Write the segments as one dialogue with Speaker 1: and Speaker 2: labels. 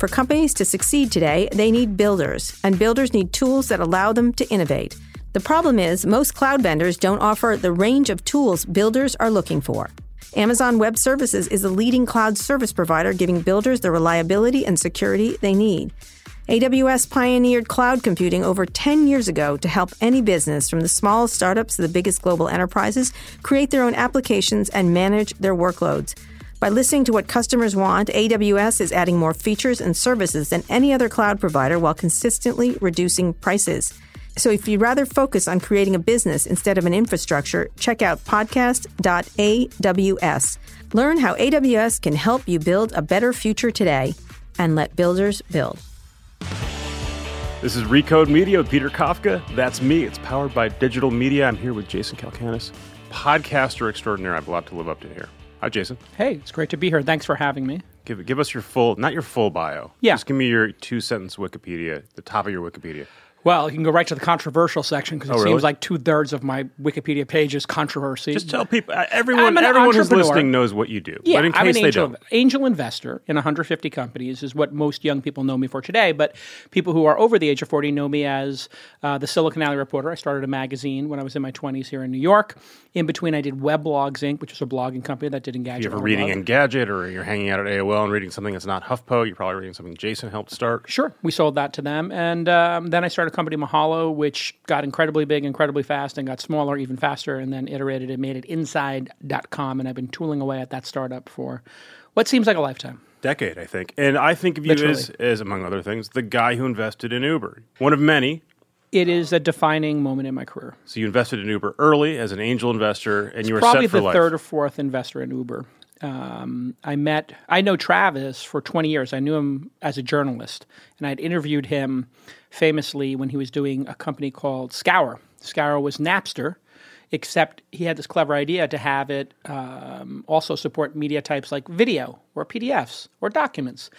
Speaker 1: For companies to succeed today, they need builders, and builders need tools that allow them to innovate. The problem is, most cloud vendors don't offer the range of tools builders are looking for. Amazon Web Services is the leading cloud service provider, giving builders the reliability and security they need. AWS pioneered cloud computing over 10 years ago to help any business, from the smallest startups to the biggest global enterprises, create their own applications and manage their workloads. By listening to what customers want, AWS is adding more features and services than any other cloud provider while consistently reducing prices. So if you'd rather focus on creating a business instead of an infrastructure, check out podcast.aws. Learn how AWS can help you build a better future today and let builders build.
Speaker 2: This is Recode Media with Peter Kafka. That's me. It's powered by digital media. I'm here with Jason Calacanis, podcaster extraordinaire. I have a lot to live up to here. Hi, Jason.
Speaker 3: Hey, it's great to be here. Thanks for having me.
Speaker 2: Give give us your full, not your full bio.
Speaker 3: Yeah.
Speaker 2: Just give me your two sentence Wikipedia, the top of your Wikipedia.
Speaker 3: Well, you can go right to the controversial section because it
Speaker 2: Oh, really?
Speaker 3: seems like two thirds of my Wikipedia page is controversy.
Speaker 2: Just tell people, uh, everyone, everyone who's listening knows what you do.
Speaker 3: yeah,
Speaker 2: but in
Speaker 3: I'm an angel, angel investor in 150 companies is what most young people know me for today. But people who are over the age of 40 know me as uh, the Silicon Alley Reporter. I started a magazine when I was in my 20s here in New York. In between, I did Weblogs Inc., which was a blogging company that did Engadget.
Speaker 2: you're ever reading
Speaker 3: blog.
Speaker 2: Engadget or you're hanging out at AOL and reading something that's not HuffPo, you're probably reading something Jason helped start.
Speaker 3: Sure, we sold that to them, and um, then I started a company Mahalo, which got incredibly big, incredibly fast, and got smaller even faster, and then iterated and made it Inside.com, and I've been tooling away at that startup for what seems like a lifetime.
Speaker 2: Decade, I think. And I think of you
Speaker 3: Literally.
Speaker 2: as, as, among other things, the guy who invested in Uber. One of many.
Speaker 3: It is a defining moment in my career.
Speaker 2: So you invested in Uber early as an angel investor, and you were
Speaker 3: Probably
Speaker 2: set for
Speaker 3: the
Speaker 2: life.
Speaker 3: third or fourth investor in Uber. Um, I met, I know Travis for 20 years. I knew him as a journalist, and I'd interviewed him famously when he was doing a company called Scour. Scour was Napster, except he had this clever idea to have it um, also support media types like video or PDFs or documents.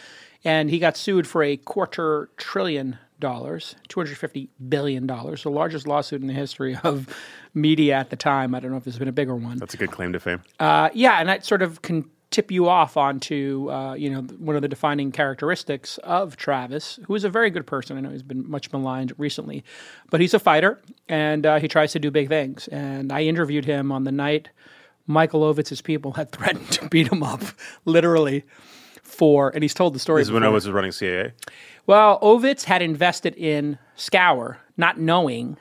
Speaker 3: And he got sued for a quarter trillion dollars, $250 billion, the largest lawsuit in the history of media at the time. I don't know if there's been a bigger one.
Speaker 2: That's a good claim to fame.
Speaker 3: Uh, yeah, and that sort of can tip you off onto uh, you know one of the defining characteristics of Travis, who is a very good person. I know he's been much maligned recently, but he's a fighter and uh, he tries to do big things. And I interviewed him on the night Michael Ovitz's people had threatened to beat him up, literally. For and he's told the story.
Speaker 2: This is when I
Speaker 3: before.
Speaker 2: was running CAA.
Speaker 3: Well, Ovitz had invested in Scour, not knowing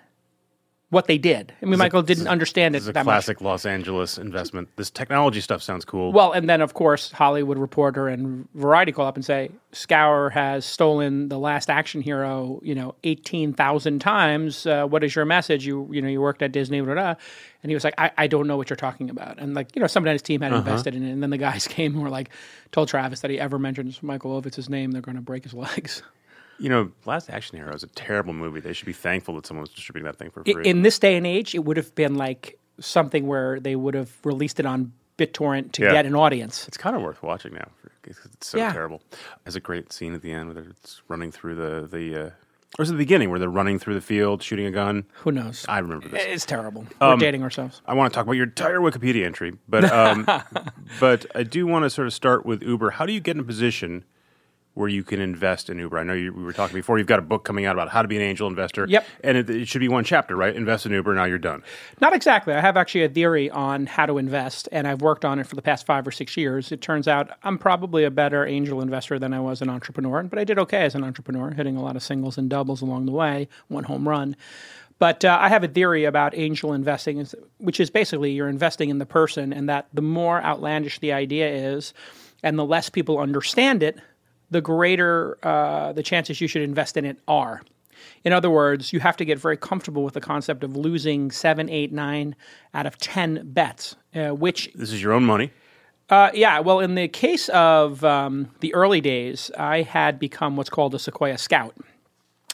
Speaker 3: what they did. I mean, Michael didn't understand it
Speaker 2: This is a
Speaker 3: that much.
Speaker 2: classic Los Angeles investment. This technology stuff sounds cool.
Speaker 3: Well, and then of course Hollywood Reporter and Variety call up and say Scour has stolen the Last Action Hero, you know, eighteen thousand times. Uh, what is your message? You you know you worked at Disney, blah, blah, and he was like, I, I don't know what you're talking about. And like you know, somebody on his team had invested in it, and then the guys came and were like, told Travis that he ever mentions Michael Ovitz's name, they're going to break his legs.
Speaker 2: You know, Last Action Hero is a terrible movie. They should be thankful that someone was distributing that thing for free.
Speaker 3: In this day and age, it would have been like something where they would have released it on BitTorrent to
Speaker 2: Yeah.
Speaker 3: get an audience.
Speaker 2: it's kind of worth watching now. It's it's so
Speaker 3: Yeah.
Speaker 2: terrible. There's a great scene at the end where it's running through the the. Uh, or is it the beginning where they're running through the field shooting a gun?
Speaker 3: Who knows?
Speaker 2: I remember this.
Speaker 3: It's terrible. We're dating ourselves.
Speaker 2: I want to talk about your entire Wikipedia entry, but um, but I do want to sort of start with Uber. How do you get in a position where you can invest in Uber? I know you, we were talking before. You've got a book coming out about how to be an angel investor.
Speaker 3: Yep.
Speaker 2: and it, it should be one chapter, right? Invest in Uber. Now you're done.
Speaker 3: Not exactly. I have actually a theory on how to invest, and I've worked on it for the past five or six years. It turns out I'm probably a better angel investor than I was an entrepreneur, but I did okay as an entrepreneur, hitting a lot of singles and doubles along the way, one home run. But uh, I have a theory about angel investing, which is basically you're investing in the person, and that the more outlandish the idea is, and the less people understand it, the greater uh, the chances you should invest in it are. In other words, you have to get very comfortable with the concept of losing seven, eight, nine out of 10 bets, uh, which
Speaker 2: This is your own money.
Speaker 3: uh, yeah, well, in the case of um, the early days, I had become what's called a Sequoia Scout.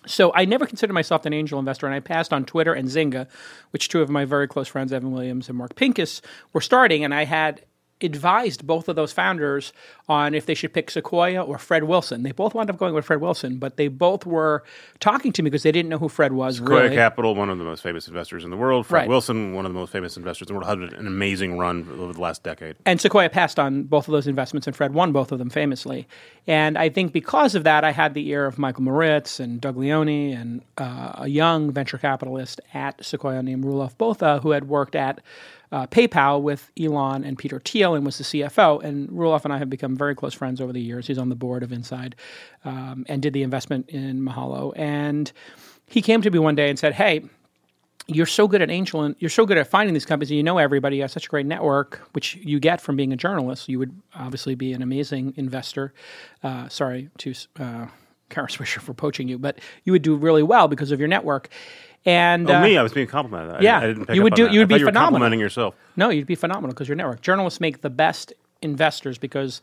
Speaker 3: So I never considered myself an angel investor, and I passed on Twitter and Zynga, which two of my very close friends, Evan Williams and Mark Pincus, were starting, and I had advised both of those founders on if they should pick Sequoia or Fred Wilson. They both wound up going with Fred Wilson, but they both were talking to me because they didn't know who Fred was.
Speaker 2: Sequoia
Speaker 3: really.
Speaker 2: Capital, one of the most famous investors in the world. Fred
Speaker 3: Right.
Speaker 2: Wilson, one of the most famous investors in the world, had an amazing run over the last decade.
Speaker 3: And Sequoia passed on both of those investments, and Fred won both of them famously. And I think because of that, I had the ear of Michael Moritz and Doug Leone and uh, a young venture capitalist at Sequoia named Roelof Botha, who had worked at uh, PayPal with Elon and Peter Thiel and was the CFO. And Roelof and I have become very close friends over the years. He's on the board of Inside um, and did the investment in Mahalo. And he came to me one day and said, Hey, you're so good at angel and you're so good at finding these companies and you know everybody you have such a great network which you get from being a journalist you would obviously be an amazing investor uh, sorry to uh, Kara Swisher for poaching you but you would do really well because of your network and
Speaker 2: Oh,
Speaker 3: uh,
Speaker 2: me? I was being complimented. I-
Speaker 3: yeah,
Speaker 2: I, didn't pick
Speaker 3: you would do-
Speaker 2: that.
Speaker 3: you would
Speaker 2: I
Speaker 3: be
Speaker 2: were
Speaker 3: phenomenal.
Speaker 2: complimenting yourself.
Speaker 3: no you'd be phenomenal because your network journalists make the best investors because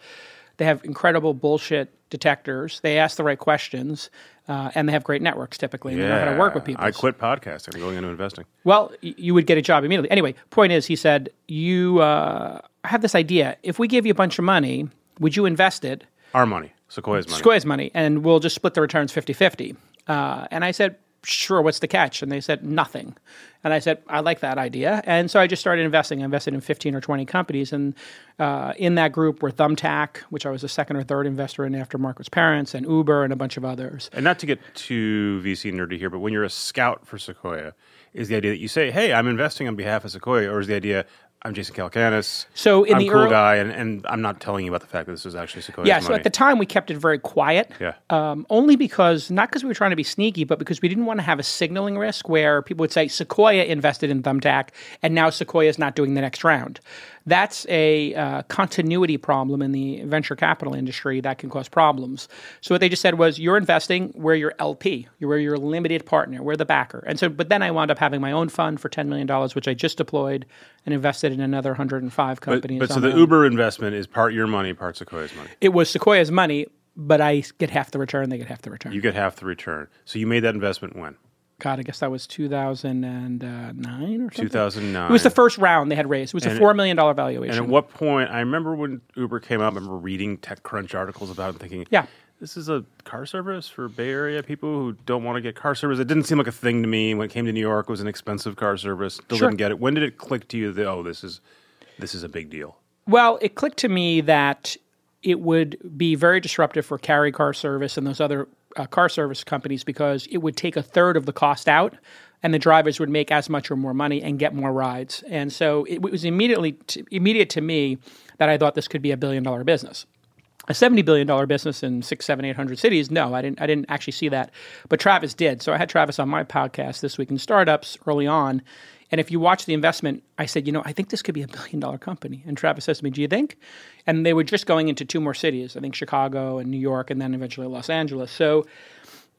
Speaker 3: they have incredible bullshit detectors they ask the right questions uh, and they have great networks typically and they know how to work with people
Speaker 2: I quit podcasting and going into investing.
Speaker 3: Well, y- you would get a job immediately. Anyway, point is, he said, you uh, have this idea. If we gave you a bunch of money, would you invest it,
Speaker 2: Our money, Sequoia's money.
Speaker 3: Sequoia's money, and we'll just split the returns 50 50? Uh, and I said, sure, what's the catch? And they said, nothing. And I said, I like that idea. And so I just started investing. I invested in 15 or 20 companies. And uh, in that group were Thumbtack, which I was a second or third investor in after Marcos parents, and Uber, and a bunch of others.
Speaker 2: And not to get too VC nerdy here, but when you're a scout for Sequoia, is the idea that you say, "Hey, I'm investing on behalf of Sequoia," or is the idea, "I'm Jason Calacanis,
Speaker 3: So in
Speaker 2: I'm
Speaker 3: the
Speaker 2: cool
Speaker 3: early-
Speaker 2: guy, and, and I'm not telling you about the fact that this was actually Sequoia's
Speaker 3: Yeah,
Speaker 2: money."
Speaker 3: so at the time we kept it very quiet.
Speaker 2: Yeah.
Speaker 3: Um, only because, not because we were trying to be sneaky, but because we didn't want to have a signaling risk where people would say Sequoia invested in Thumbtack and now Sequoia is not doing the next round. That's a uh, continuity problem in the venture capital industry that can cause problems. So what they just said was, you're investing, we're your LP, you're we're your limited partner, we're the backer. And so, but then I wound up having my own fund for $10 million, which I just deployed and invested in another 105 companies.
Speaker 2: but so the. Uber investment is part your money, part Sequoia's money.
Speaker 3: it was Sequoia's money, but I get half the return. They get half the return.
Speaker 2: You get half the return. So you made that investment when
Speaker 3: God, I guess that was 2009 or something.
Speaker 2: 2009.
Speaker 3: It was the first round they had raised. It was a $4 million valuation.
Speaker 2: And at what point? I remember when Uber came out. I remember reading TechCrunch articles about it, and thinking,
Speaker 3: Yeah.
Speaker 2: this is a car service for Bay Area people who don't want to get car service." It didn't seem like a thing to me. When it came to New York, it was an expensive car service. Still
Speaker 3: Sure.
Speaker 2: didn't get it. When did it click to you that oh, this is this is a big deal?
Speaker 3: Well, it clicked to me that it would be very disruptive for Carey Car Service and those other uh, car service companies because it would take a third of the cost out, and the drivers would make as much or more money and get more rides. And so it was immediately t- immediate to me that I thought this could be a billion dollar business. a seventy billion dollar business in six, seven, eight hundred cities. No, I didn't. I didn't actually see that, but Travis did. So I had Travis on my podcast this week in startups early on, and if you watch the investment, I said, you know, I think this could be a billion dollar company. And Travis says to me, Do you think? And they were just going into two more cities, I think Chicago and New York, and then eventually Los Angeles. So.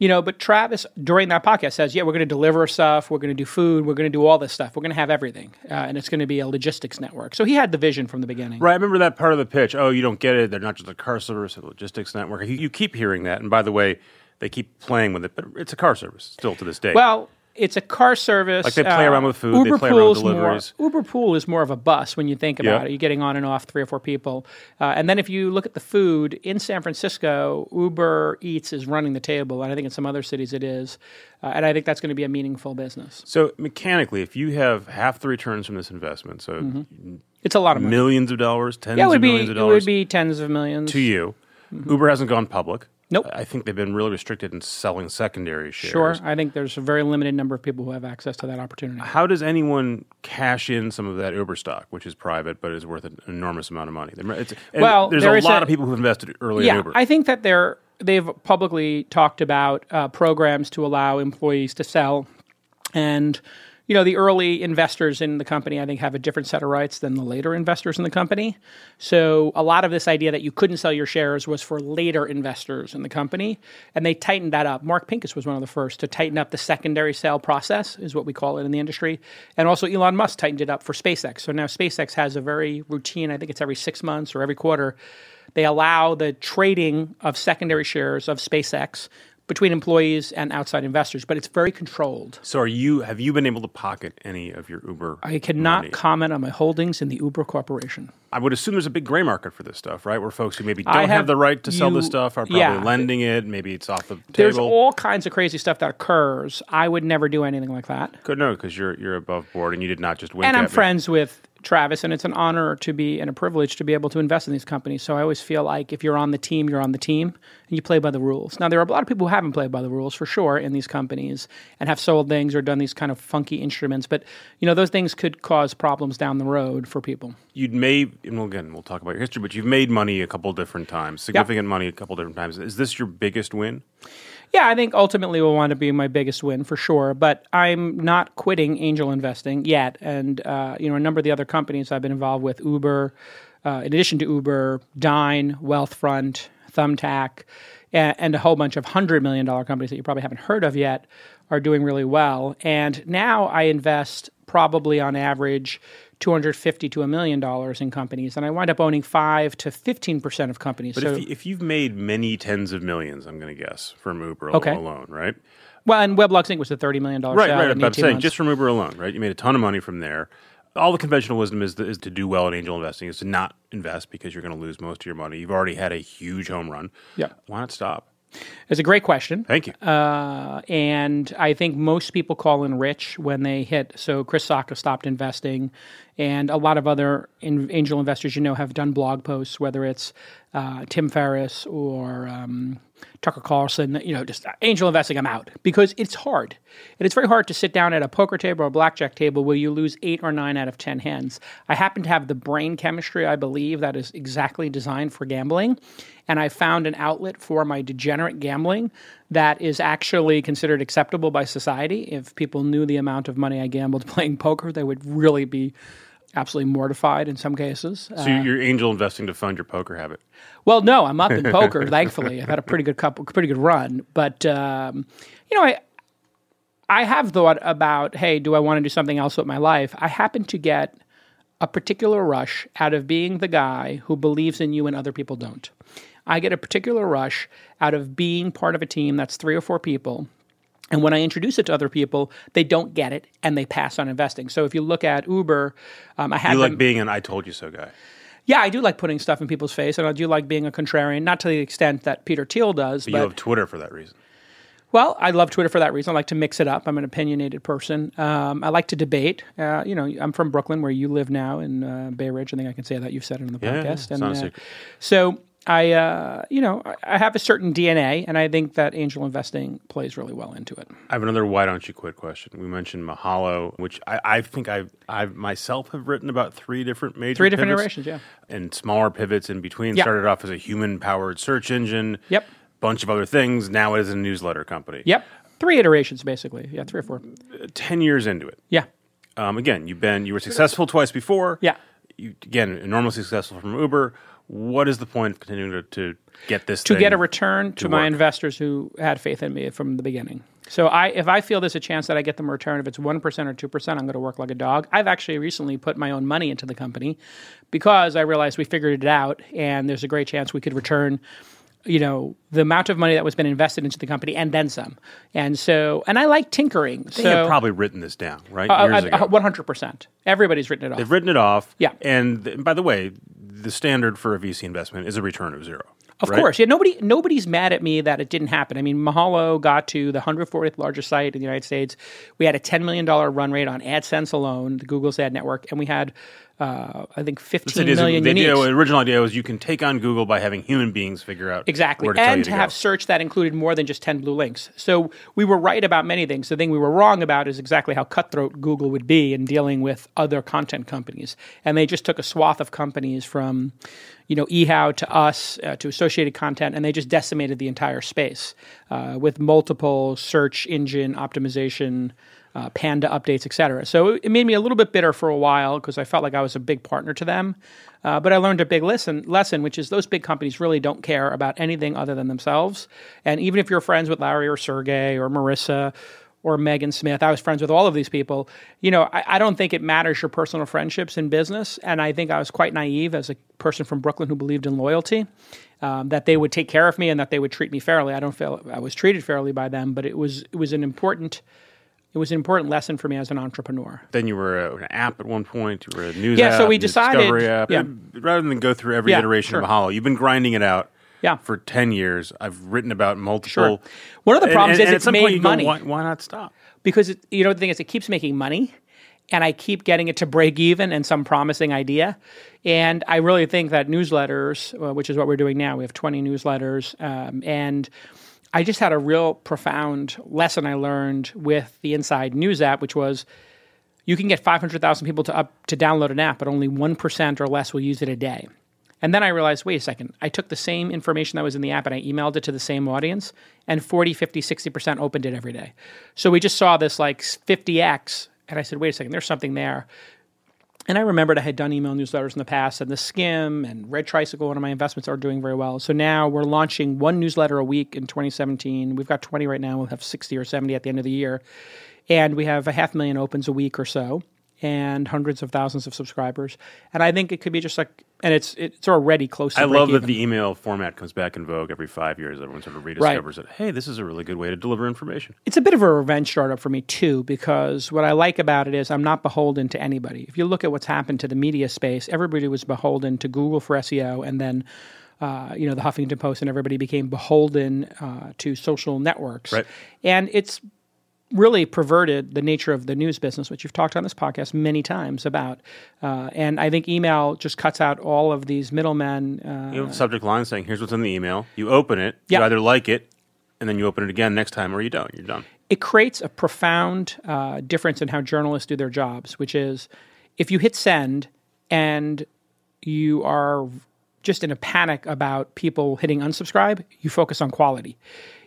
Speaker 3: You know, but Travis during that podcast says, "Yeah, we're going to deliver stuff. We're going to do food. We're going to do all this stuff. We're going to have everything, uh, and it's going to be a logistics network." So he had the vision from the beginning.
Speaker 2: Right. I remember that part of the pitch. Oh, you don't get it. They're not just a car service, a logistics network. You, you keep hearing that. And by the way, they keep playing with it, but it's a car service still to this day.
Speaker 3: Well, it's a car service.
Speaker 2: Like they play around with food, they
Speaker 3: Uber
Speaker 2: play around with
Speaker 3: Pool's more- Uber Pool is more of a bus when you think about
Speaker 2: Yeah.
Speaker 3: it. You're getting on and off three or four people. Uh, and then if you look at the food in San Francisco, Uber Eats is running the table. And I think in some other cities it is. Uh, and I think that's going to be a meaningful business.
Speaker 2: so mechanically, if you have half the returns from this investment, so
Speaker 3: It's a lot of money.
Speaker 2: millions of dollars, tens
Speaker 3: Mm-hmm. yeah, it
Speaker 2: of
Speaker 3: be,
Speaker 2: millions of
Speaker 3: it would be tens of millions.
Speaker 2: to you, Uber hasn't gone public.
Speaker 3: Nope.
Speaker 2: I think they've been really restricted in selling secondary shares.
Speaker 3: Sure. I think there's a very limited number of people who have access to that opportunity.
Speaker 2: How does anyone cash in some of that Uber stock, which is private but is worth an enormous amount of money? It's,
Speaker 3: Well,
Speaker 2: there's
Speaker 3: there
Speaker 2: a lot
Speaker 3: a-
Speaker 2: of people who've invested early in
Speaker 3: yeah,
Speaker 2: Uber.
Speaker 3: I think that they're they've publicly talked about uh, programs to allow employees to sell, and you know the early investors in the company I think have a different set of rights than the later investors in the company. So a lot of this idea that you couldn't sell your shares was for later investors in the company, and they tightened that up. Mark Pincus was one of the first to tighten up the secondary sale process, is what we call it in the industry, and also Elon Musk tightened it up for SpaceX. So now SpaceX has a very routine. I think it's every six months or every quarter they allow the trading of secondary shares of SpaceX between employees and outside investors, but it's very controlled.
Speaker 2: So, are you? Have you been able to pocket any of your Uber?
Speaker 3: I cannot
Speaker 2: money?
Speaker 3: comment on my holdings in the Uber Corporation.
Speaker 2: I would assume there's a big gray market for this stuff, right? Where folks who maybe don't have,
Speaker 3: have-
Speaker 2: the right to sell this stuff are probably
Speaker 3: yeah.
Speaker 2: lending it. Maybe it's off the table.
Speaker 3: There's all kinds of crazy stuff that occurs. I would never do anything like that.
Speaker 2: Good no, because you're you're above board and you did not just wink
Speaker 3: and I'm
Speaker 2: me.
Speaker 3: friends with Travis, and it's an honor to be and a privilege to be able to invest in these companies. So I always feel like if you're on the team, you're on the team, and you play by the rules. Now there are a lot of people who haven't played by the rules for sure in these companies and have sold things or done these kind of funky instruments, but you know those things could cause problems down the road for people.
Speaker 2: You'd made, and well, again, we'll talk about your history, but you've made money a couple different times, significant money a couple different times. Is this your biggest win?
Speaker 3: Yeah, I think ultimately will want to be my biggest win for sure. But I'm not quitting angel investing yet, and uh, you know a number of the other companies I've been involved with, Uber, uh, in addition to Uber, Dine, Wealthfront, Thumbtack, and, and a whole bunch of hundred million dollar companies that you probably haven't heard of yet, are doing really well. And now I invest probably on average. 250 to a million dollars in companies and I wind up owning 5 to 15% of companies.
Speaker 2: But
Speaker 3: so
Speaker 2: if, you- if you've made many tens of millions, I'm going to guess from Uber
Speaker 3: Okay.
Speaker 2: alone, right?
Speaker 3: well and Weblogs Inc was a 30 million dollar
Speaker 2: Right, right. I'm
Speaker 3: 18
Speaker 2: saying
Speaker 3: months.
Speaker 2: just from Uber alone, right? You made a ton of money from there. All the conventional wisdom is, is to do well in angel investing is to not invest because you're going to lose most of your money. You've already had a huge home run.
Speaker 3: Yeah.
Speaker 2: Why not stop?
Speaker 3: It's a great question.
Speaker 2: Thank you.
Speaker 3: Uh, and I think most people call in rich when they hit. So Chris Sacca stopped investing, and a lot of other in, angel investors you know have done blog posts, whether it's uh, Tim Ferriss or um, Tucker Carlson. You know, just uh, angel investing. I'm out because it's hard, and it's very hard to sit down at a poker table or blackjack table where you lose eight or nine out of ten hands. I happen to have the brain chemistry, I believe, that is exactly designed for gambling and I found an outlet for my degenerate gambling that is actually considered acceptable by society. If people knew the amount of money I gambled playing poker, they would really be absolutely mortified in some cases. Uh,
Speaker 2: so you're angel investing to fund your poker habit.
Speaker 3: well, no, I'm up in poker. thankfully, I've had a pretty good couple, pretty good run. But um, you know, I I have thought about, hey, do I want to do something else with my life? I happen to get a particular rush out of being the guy who believes in you and other people don't. I get a particular rush out of being part of a team that's three or four people. And when I introduce it to other people, they don't get it and they pass on investing. So if you look at Uber, um, I had
Speaker 2: You
Speaker 3: them,
Speaker 2: like being an "I told you so" guy.
Speaker 3: yeah, I do like putting stuff in people's face, and I do like being a contrarian, not to the extent that Peter Thiel does.
Speaker 2: But
Speaker 3: But
Speaker 2: you love Twitter for that reason.
Speaker 3: well, I love Twitter for that reason. I like to mix it up. I'm an opinionated person. Um, I like to debate. Uh, you know, I'm from Brooklyn, where you live now in uh, Bay Ridge. I think I can say that. You've said it on the
Speaker 2: Yeah, yeah,
Speaker 3: podcast.
Speaker 2: it's not a
Speaker 3: uh, so I, uh, you know, I- have a certain DNA, and I think that angel investing plays really well into it.
Speaker 2: I have another "Why don't you quit?" question. We mentioned Mahalo, which I, I think I I myself have written about three different major
Speaker 3: Three different
Speaker 2: pivots
Speaker 3: iterations, yeah.
Speaker 2: and smaller pivots in between.
Speaker 3: Yeah.
Speaker 2: Started off as a human powered search engine.
Speaker 3: Yep.
Speaker 2: Bunch of other things. Now it is a newsletter company.
Speaker 3: Yep. Three iterations, basically. Yeah, three or four.
Speaker 2: Ten years into it.
Speaker 3: Yeah.
Speaker 2: Um, again, you've been you were successful twice before.
Speaker 3: Yeah.
Speaker 2: You, again, enormously successful from Uber. What is the point of continuing to, to get this
Speaker 3: to get a return to, my investors who had faith in me from the beginning. So I, if I feel there's a chance that I get them a return, if it's one percent or two percent, I'm going to work like a dog. I've actually recently put my own money into the company because I realized we figured it out, and there's a great chance we could return. You know the amount of money that was been invested into the company and then some, and so and I like tinkering.
Speaker 2: They
Speaker 3: so
Speaker 2: have probably written this down, right?
Speaker 3: uh,
Speaker 2: Years ago.
Speaker 3: one hundred percent. Everybody's written it off.
Speaker 2: They've written it off.
Speaker 3: Yeah.
Speaker 2: And th- by the way, the standard for a VC investment is a return of zero.
Speaker 3: Of
Speaker 2: right?
Speaker 3: course, yeah. Nobody, nobody's mad at me that it didn't happen. I mean, Mahalo got to the 140th largest site in the United States. We had a 10 million dollar run rate on AdSense alone, the Google's ad network, and we had, uh, I think,
Speaker 2: The
Speaker 3: 15
Speaker 2: idea is-
Speaker 3: million
Speaker 2: the idea,
Speaker 3: uniques.
Speaker 2: the original idea was you can take on Google by having human beings figure out
Speaker 3: Exactly.
Speaker 2: to
Speaker 3: and to,
Speaker 2: to,
Speaker 3: have search that included more than just 10 blue links. So we were right about many things. The thing we were wrong about is exactly how cutthroat Google would be in dealing with other content companies. And they just took a swath of companies from, you know, eHow to us uh, to associated content, and they just decimated the entire space uh, with multiple search engine optimization. Uh, Panda updates, et cetera. So it made me a little bit bitter for a while because I felt like I was a big partner to them. Uh, but I learned a big lesson, lesson, which is those big companies really don't care about anything other than themselves. And even if you're friends with Larry or Sergey or Marissa or Megan Smith. I was friends with all of these people. You know, I, I, don't think it matters your personal friendships in business. And I think I was quite naive as a person from Brooklyn who believed in loyalty, um, that they would take care of me and that they would treat me fairly. I don't feel I was treated fairly by them, but it was it was an important it was an important lesson for me as an entrepreneur.
Speaker 2: Then you were an app at one point. You were a news
Speaker 3: yeah,
Speaker 2: app.
Speaker 3: so we decided.
Speaker 2: App.
Speaker 3: Yeah.
Speaker 2: Rather than go through every
Speaker 3: yeah,
Speaker 2: iteration
Speaker 3: sure.
Speaker 2: of Mahalo, you've been grinding it out
Speaker 3: yeah.
Speaker 2: for 10 years. I've written about multiple.
Speaker 3: Sure. One of the problems
Speaker 2: and, and,
Speaker 3: is
Speaker 2: and
Speaker 3: it's made
Speaker 2: go,
Speaker 3: money.
Speaker 2: Why, why, not stop?
Speaker 3: Because, it, you know, the thing is, it keeps making money. And I keep getting it to break even and some promising idea. And I really think that newsletters, uh, which is what we're doing now, we have 20 newsletters. Um, and I just had a real profound lesson I learned with the Inside News app, which was you can get 500,000 people to up to download an app, but only 1% or less will use it a day. And then I realized, wait a second, I took the same information that was in the app and I emailed it to the same audience, and 40, 50, 60% opened it every day. So we just saw this like 50x, and I said, wait a second, there's something there. And I remembered I had done email newsletters in the past, and theSkimm and Red Tricycle, one of my investments, are doing very well. So now we're launching one newsletter a week in 2017. We've got 20 right now. We'll have 60 or 70 at the end of the year. And we have a half million opens a week or so and hundreds of thousands of subscribers. And I think it could be just like, and it's it's already close to
Speaker 2: I love
Speaker 3: break
Speaker 2: that
Speaker 3: even.
Speaker 2: the email format comes back in vogue every five years. Everyone sort of rediscovers it. Hey, this is a really good way to deliver information.
Speaker 3: it's a bit of a revenge startup for me too because what i like about it is i'm not beholden to anybody if you look at what's happened to the media space everybody was beholden to google for seo and then uh, you know the huffington post and everybody became beholden uh, to social networks
Speaker 2: Right.
Speaker 3: and it's really perverted the nature of the news business, which you've talked on this podcast many times about. Uh, and I think email just cuts out all of these middlemen. Uh,
Speaker 2: You have a subject line saying, here's what's in the email. You open it.
Speaker 3: Yeah.
Speaker 2: You either like it, and then you open it again next time, or you don't. You're done.
Speaker 3: it creates a profound uh, difference in how journalists do their jobs, which is if you hit send and you are just in a panic about people hitting unsubscribe, you focus on quality.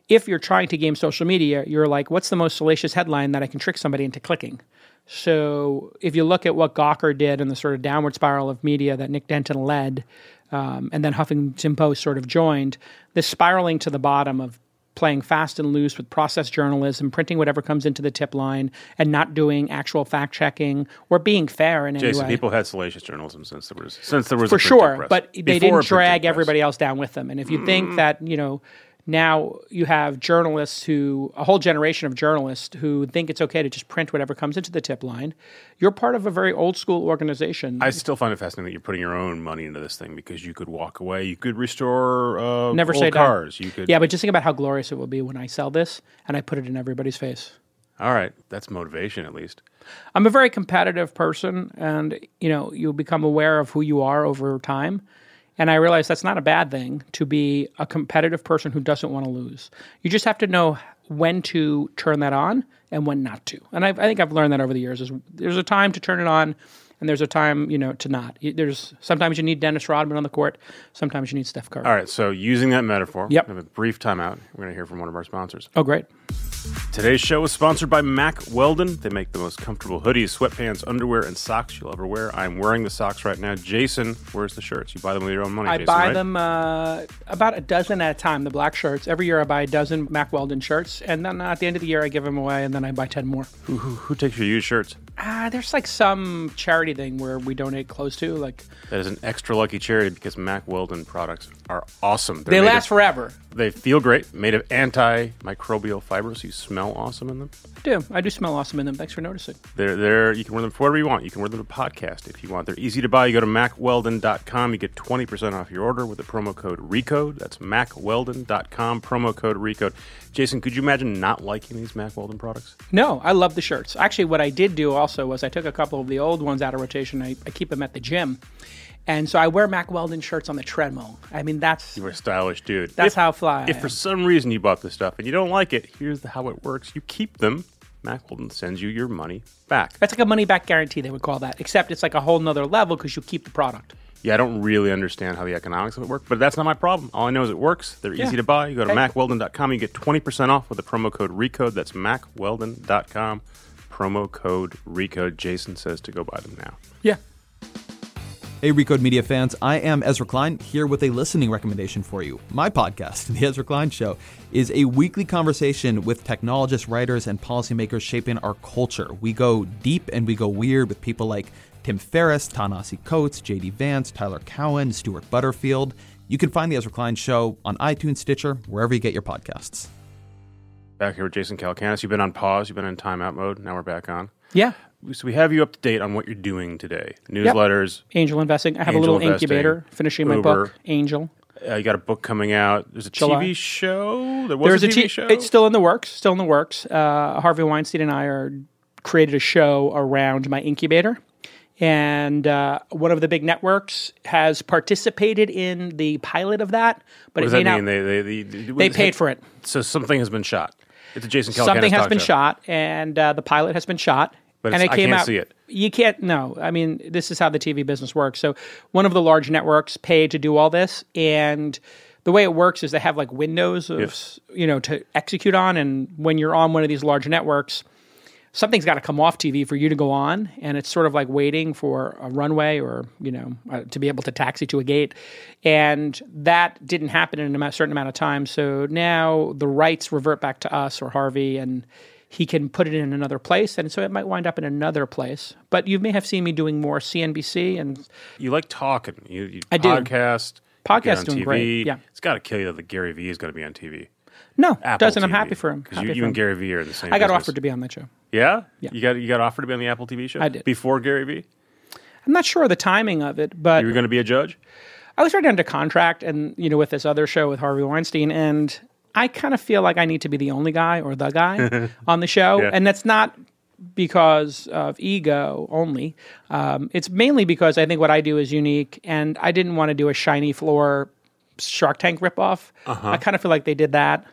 Speaker 3: If you're trying to game social media, you're like, what's the most salacious headline that I can trick somebody into clicking? So if you look at what Gawker did and the sort of downward spiral of media that Nick Denton led, um, and then Huffington Post sort of joined, this spiraling to the bottom of playing fast and loose with process journalism, printing whatever comes into the tip line, and not doing actual fact checking or being fair in any
Speaker 2: Jason,
Speaker 3: way.
Speaker 2: people had salacious journalism since there was since there was
Speaker 3: For sure,
Speaker 2: press.
Speaker 3: but they
Speaker 2: Before
Speaker 3: didn't drag everybody else down with them. And if you think that, you know, now you have journalists who, a whole generation of journalists who think it's okay to just print whatever comes into the tip line, you're part of a very old school organization.
Speaker 2: I still find it fascinating that you're putting your own money into this thing because you could walk away, you could restore uh,
Speaker 3: Never
Speaker 2: old
Speaker 3: say
Speaker 2: cars. You could,
Speaker 3: yeah, but just think about how glorious it will be when I sell this and I put it in everybody's face.
Speaker 2: All right, that's motivation at least.
Speaker 3: I'm a very competitive person, and you know, you become aware of who you are over time. And I realize that's not a bad thing to be a competitive person who doesn't want to lose. You just have to know when to turn that on and when not to. And I've, I think I've learned that over the years. Is there's a time to turn it on, and there's a time you know to not. There's sometimes you need Dennis Rodman on the court. Sometimes you need Steph Curry.
Speaker 2: All right, so using that metaphor,
Speaker 3: Yep.
Speaker 2: we have a brief timeout. We're going to hear from one of our sponsors.
Speaker 3: Oh, great.
Speaker 2: Today's show is sponsored by Mack Weldon. They make the most comfortable hoodies, sweatpants, underwear, and socks you'll ever wear. I'm wearing the socks right now. Jason wears the shirts. You buy them with your own money.
Speaker 3: I
Speaker 2: Jason,
Speaker 3: buy
Speaker 2: right?
Speaker 3: them uh, about a dozen at a time. The black shirts. Every year I buy a dozen Mack Weldon shirts, and then uh, at the end of the year I give them away, and then I buy ten more.
Speaker 2: Who, who, who takes your used shirts?
Speaker 3: Ah, there's like some charity thing where we donate clothes to. Like
Speaker 2: That is an extra lucky charity because Mack Weldon products are awesome. They're
Speaker 3: they last
Speaker 2: of-
Speaker 3: forever.
Speaker 2: They feel great. Made of antimicrobial fibers. You smell awesome in them.
Speaker 3: I do. I do smell awesome in them. Thanks for noticing.
Speaker 2: They're there. You can wear them for whatever you want. You can wear them to podcast if you want. They're easy to buy. You go to mackweldon.com. You get 20% off your order with the promo code RECODE. That's mackweldon.com, promo code RECODE. Jason, could you imagine not liking these Mack Weldon products?
Speaker 3: No, I love the shirts. Actually, what I did do also was I took a couple of the old ones out of rotation. I, I keep them at the gym. And so I wear Mack Weldon shirts on the treadmill. I mean, that's
Speaker 2: You're a stylish dude.
Speaker 3: that's
Speaker 2: if,
Speaker 3: how fly.
Speaker 2: If for some reason you bought this stuff and you don't like it, here's the, how it works. You keep them. Mack Weldon sends you your money back.
Speaker 3: That's like a money back guarantee, they would call that. Except it's like a whole nother level because you keep the product.
Speaker 2: Yeah, I don't really understand how the economics of it work, but that's not my problem. All I know is it works. They're
Speaker 3: Yeah.
Speaker 2: easy to buy. You go to
Speaker 3: Okay.
Speaker 2: mackweldon.com, you get 20% off with the promo code RECODE. That's mackweldon.com, promo code RECODE. Jason says to go buy them now.
Speaker 3: Yeah.
Speaker 4: Hey, Recode Media fans, I am Ezra Klein here with a listening recommendation for you. My podcast, The Ezra Klein Show, is a weekly conversation with technologists, writers, and policymakers shaping our culture. We go deep and we go weird with people like Tim Ferriss, Ta-Nehisi Coates, JD Vance, Tyler Cowen, Stuart Butterfield. You can find The Ezra Klein Show on iTunes, Stitcher, wherever you get your podcasts.
Speaker 2: Back here with Jason Calacanis. You've been on pause. You've been in timeout mode. Now we're back on.
Speaker 3: Yeah.
Speaker 2: So we have you up to date on what you're doing today. Newsletters.
Speaker 3: Angel investing. I have
Speaker 2: Angel
Speaker 3: a little
Speaker 2: investing,
Speaker 3: incubator finishing my
Speaker 2: Uber.
Speaker 3: book, Angel.
Speaker 2: Uh, you got a book coming out. There's a
Speaker 3: July.
Speaker 2: TV show. There was
Speaker 3: There's
Speaker 2: a TV
Speaker 3: t-
Speaker 2: show.
Speaker 3: It's still in the works. Still in the works. Uh, Harvey Weinstein and I are created a show around my incubator, and uh, one of the big networks has participated in the pilot of that. But
Speaker 2: what does
Speaker 3: it may
Speaker 2: that
Speaker 3: not.
Speaker 2: mean? They they, they,
Speaker 3: they paid for it.
Speaker 2: So something has been shot. It's a Jason Calacanis
Speaker 3: Something has
Speaker 2: talk
Speaker 3: been
Speaker 2: show.
Speaker 3: shot, and uh, the pilot has been shot.
Speaker 2: But
Speaker 3: and it
Speaker 2: I
Speaker 3: came
Speaker 2: can't
Speaker 3: out.
Speaker 2: see it.
Speaker 3: You can't. No, I mean this is how the TV business works. So one of the large networks paid to do all this, and the way it works is they have like windows of
Speaker 2: Yes.
Speaker 3: you know to execute on, and when you're on one of these large networks, something's got to come off TV for you to go on, and it's sort of like waiting for a runway or you know uh, to be able to taxi to a gate, and that didn't happen in a certain amount of time. So now the rights revert back to us or Harvey, and he can put it in another place, and so it might wind up in another place. But you may have seen me doing more CNBC and
Speaker 2: You like talking. You, you
Speaker 3: I do.
Speaker 2: podcast. on
Speaker 3: doing
Speaker 2: TV.
Speaker 3: great, yeah.
Speaker 2: It's got to kill you that Gary Vee is going to be on TV.
Speaker 3: no,
Speaker 2: Apple
Speaker 3: doesn't. I'm happy for him.
Speaker 2: 'Cause
Speaker 3: Happy
Speaker 2: You, you and Gary Vee are the same.
Speaker 3: I got
Speaker 2: business.
Speaker 3: offered to be on that show.
Speaker 2: Yeah?
Speaker 3: Yeah.
Speaker 2: You got you got offered to be on the Apple TV show.
Speaker 3: I did.
Speaker 2: before Gary Vee.
Speaker 3: I'm not sure of the timing of it, but
Speaker 2: You were going to be a judge.
Speaker 3: I was right under contract, and you know, with this other show with Harvey Weinstein, and I kind of feel like I need to be the only guy or the guy on the show,
Speaker 2: Yeah.
Speaker 3: and that's not because of ego only. Um, it's mainly because I think what I do is unique, and I didn't want to do a shiny floor Shark Tank ripoff.
Speaker 2: Uh-huh.
Speaker 3: I kind of feel like they did that.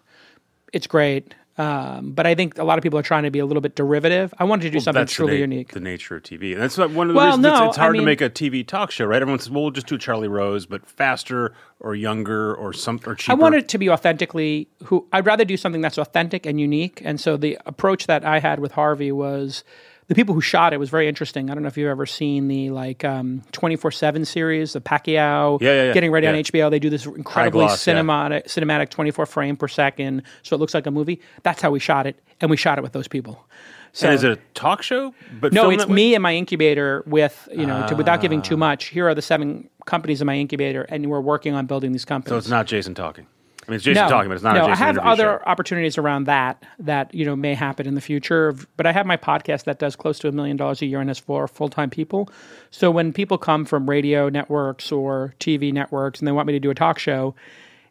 Speaker 3: It's great. Um, but I think a lot of people are trying to be a little bit derivative. I wanted to do something
Speaker 2: That's
Speaker 3: truly
Speaker 2: the, na-
Speaker 3: unique.
Speaker 2: The nature of TV, and that's one of the
Speaker 3: Well,
Speaker 2: reasons it's,
Speaker 3: no,
Speaker 2: it's hard
Speaker 3: I
Speaker 2: to make a TV talk show, right? Everyone says, "Well, we'll just do Charlie Rose, but faster or younger or some or cheaper."
Speaker 3: I want it to be authentically who I'd rather do something that's authentic and unique. And so the approach that I had with Harvey was the people who shot it was very interesting. I don't know if you've ever seen the like um, 24/7 series, the Pacquiao
Speaker 2: Yeah, yeah, yeah.
Speaker 3: getting ready on HBO. They do this incredibly
Speaker 2: gloss,
Speaker 3: cinematic cinematic 24 frame per second so it looks like a movie. That's how we shot it and we shot it with those people. So
Speaker 2: and is it a talk show? But
Speaker 3: no, it's me and my incubator with, you know, to, without giving
Speaker 2: Ah.
Speaker 3: too much. Here are the seven companies in my incubator and we're working on building these companies
Speaker 2: So it's not Jason talking. I mean, it's Jason talking, but it's not.
Speaker 3: no, I have other
Speaker 2: show.
Speaker 3: opportunities around that that you know may happen in the future. But I have my podcast that does close to a million dollars a year and has four full time people. So when people come from radio networks or TV networks and they want me to do a talk show,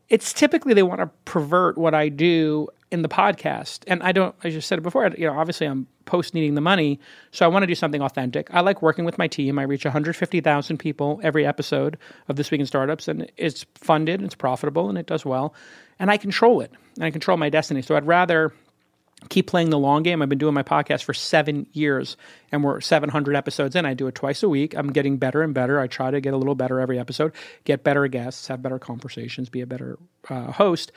Speaker 3: it's typically they want to pervert what I do in the podcast. And I don't, I just said it before, you know, obviously I'm post needing the money. So I want to do something authentic. I like working with my team. I reach 150,000 people every episode of This Week in Startups, and it's funded, it's profitable, and it does well. And I control it, and I control my destiny. So I'd rather keep playing the long game. I've been doing my podcast for seven years, and we're 700 episodes in. I do it twice a week. I'm getting better and better. I try to get a little better every episode, get better guests, have better conversations, be a better uh, host.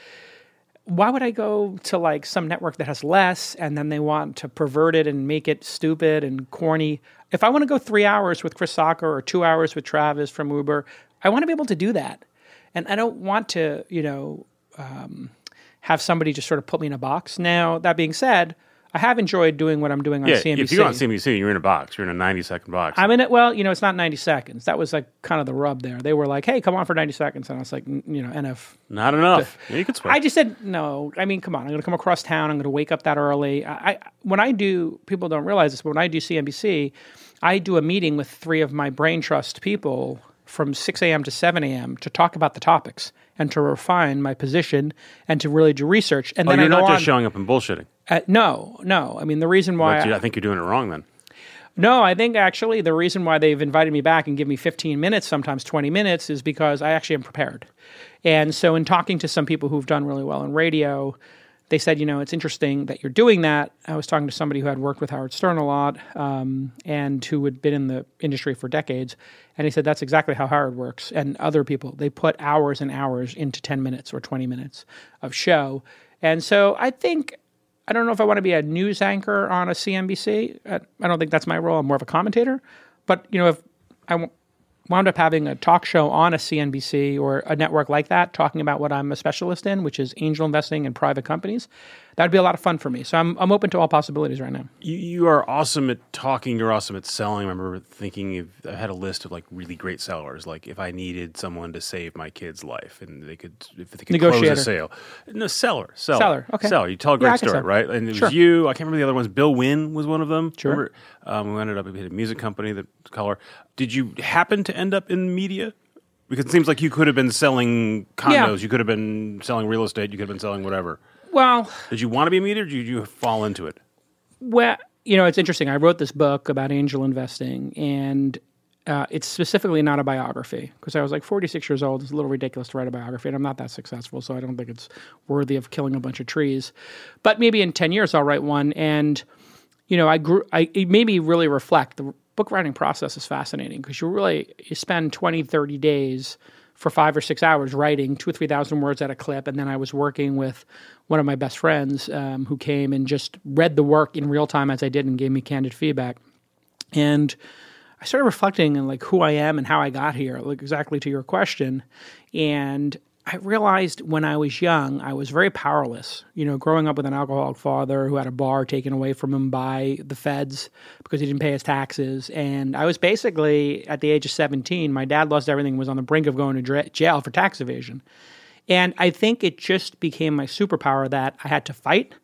Speaker 3: Why would I go to like some network that has less and then they want to pervert it and make it stupid and corny? If I want to go three hours with Chris Sacca or two hours with Travis from Uber, I want to be able to do that. And I don't want to, you know, um, have somebody just sort of put me in a box. Now, that being said, I have enjoyed doing what I'm doing on
Speaker 2: Yeah,
Speaker 3: CNBC.
Speaker 2: if you go on CNBC, you're in a box. You're in a 90 second box.
Speaker 3: I'm in it. Well, you know, it's not 90 seconds. That was like kind of the rub there. They were like, "Hey, come on for 90 seconds," and I was like, "N- "You know, NF."
Speaker 2: Not enough. Yeah, you could sweat.
Speaker 3: I just said no. I mean, come on. I'm going to come across town. I'm going to wake up that early. I, I when I do, people don't realize this, but when I do CNBC, I do a meeting with three of my brain trust people from 6 a.m. to 7 a.m. to talk about the topics and to refine my position and to really do research. And
Speaker 2: oh,
Speaker 3: then
Speaker 2: you're
Speaker 3: I
Speaker 2: not
Speaker 3: on.
Speaker 2: just showing up and bullshitting.
Speaker 3: Uh, no, no. I mean, the reason why
Speaker 2: you- I think you're doing it wrong then.
Speaker 3: no, I think actually the reason why they've invited me back and give me 15 minutes, sometimes 20 minutes, is because I actually am prepared. And so, in talking to some people who've done really well in radio, they said, you know, it's interesting that you're doing that. I was talking to somebody who had worked with Howard Stern a lot um, and who had been in the industry for decades. And he said, that's exactly how Howard works. And other people, they put hours and hours into 10 minutes or 20 minutes of show. And so, I think I don't know if I want to be a news anchor on a CNBC. I don't think that's my role. I'm more of a commentator. But you know, if I wound up having a talk show on a CNBC or a network like that, talking about what I'm a specialist in, which is angel investing in private companies. That'd be a lot of fun for me. So I'm, I'm open to all possibilities right now.
Speaker 2: You, you are awesome at talking. You're awesome at selling. I remember thinking if, I had a list of like really great sellers. Like if I needed someone to save my kid's life and they could, if they could close a sale, no seller, seller,
Speaker 3: Seller, okay.
Speaker 2: seller. You tell a great
Speaker 3: can
Speaker 2: story,
Speaker 3: sell.
Speaker 2: right? And it was
Speaker 3: Sure.
Speaker 2: you. I can't remember the other ones. Bill Wynn was one of them.
Speaker 3: Sure.
Speaker 2: Remember? Um, we ended up at a music company that color. Did you happen to end up in media? Because it seems like you could have been selling condos.
Speaker 3: Yeah.
Speaker 2: You could have been selling real estate. You could have been selling whatever.
Speaker 3: Well,
Speaker 2: Did you want to be a media, or did you fall into it?
Speaker 3: Well, you know, it's interesting. I wrote this book about angel investing, and uh, it's specifically not a biography because I was like 46 years old. It's a little ridiculous to write a biography, and I'm not that successful, so I don't think it's worthy of killing a bunch of trees. But maybe in 10 years, I'll write one. And, you know, I grew, I, it made me really reflect. The book writing process is fascinating because you really, you spend 20, 30 days for five or six hours writing two or 3,000 words at a clip. And then I was working with one of my best friends um, who came and just read the work in real time as I did and gave me candid feedback. And I started reflecting on like who I am and how I got here, like exactly to your question. And I realized when I was young, I was very powerless. You know, growing up with an alcoholic father who had a bar taken away from him by the feds because he didn't pay his taxes. And I was basically, at the age of 17, my dad lost everything, was on the brink of going to jail for tax evasion. And I think it just became my superpower that I had to fight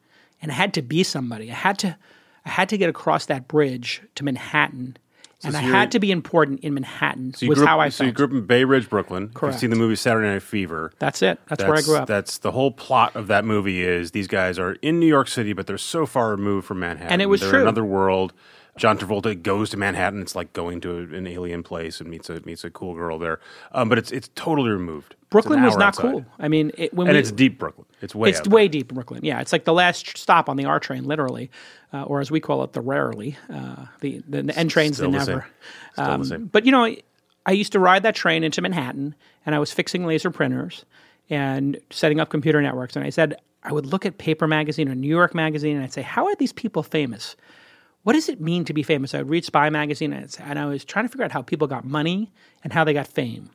Speaker 3: and I had to be somebody. I had to I had to get across that bridge to Manhattan. And I had to be important in Manhattan
Speaker 2: So
Speaker 3: was
Speaker 2: up,
Speaker 3: how I
Speaker 2: so
Speaker 3: felt.
Speaker 2: you grew up in Bay Ridge, Brooklyn.
Speaker 3: Correct.
Speaker 2: You've seen the movie Saturday Night Fever.
Speaker 3: That's it. That's, where I grew up.
Speaker 2: That's the whole plot of that movie. Is these guys are in New York City, but they're so far removed from Manhattan.
Speaker 3: And it was
Speaker 2: they're
Speaker 3: true.
Speaker 2: in another world. John Travolta goes to Manhattan. It's like going to an alien place and meets a meets a cool girl there. Um, but it's it's totally removed.
Speaker 3: Brooklyn was not
Speaker 2: outside.
Speaker 3: cool. I mean, it, when
Speaker 2: and
Speaker 3: we,
Speaker 2: it's deep Brooklyn. It's way
Speaker 3: It's way deep in Brooklyn. Yeah, it's like the last stop on the R train, literally, uh, or as we call it, the rarely. Uh, the, the the N train's the
Speaker 2: the
Speaker 3: never.
Speaker 2: The
Speaker 3: Um,
Speaker 2: same.
Speaker 3: But you know, I used to ride that train into Manhattan, and I was fixing laser printers and setting up computer networks. And I said I would look at Paper Magazine or New York Magazine, and I'd say, how are these people famous? What does it mean to be famous? I would read Spy Magazine, and, I was trying to figure out how people got money and how they got fame.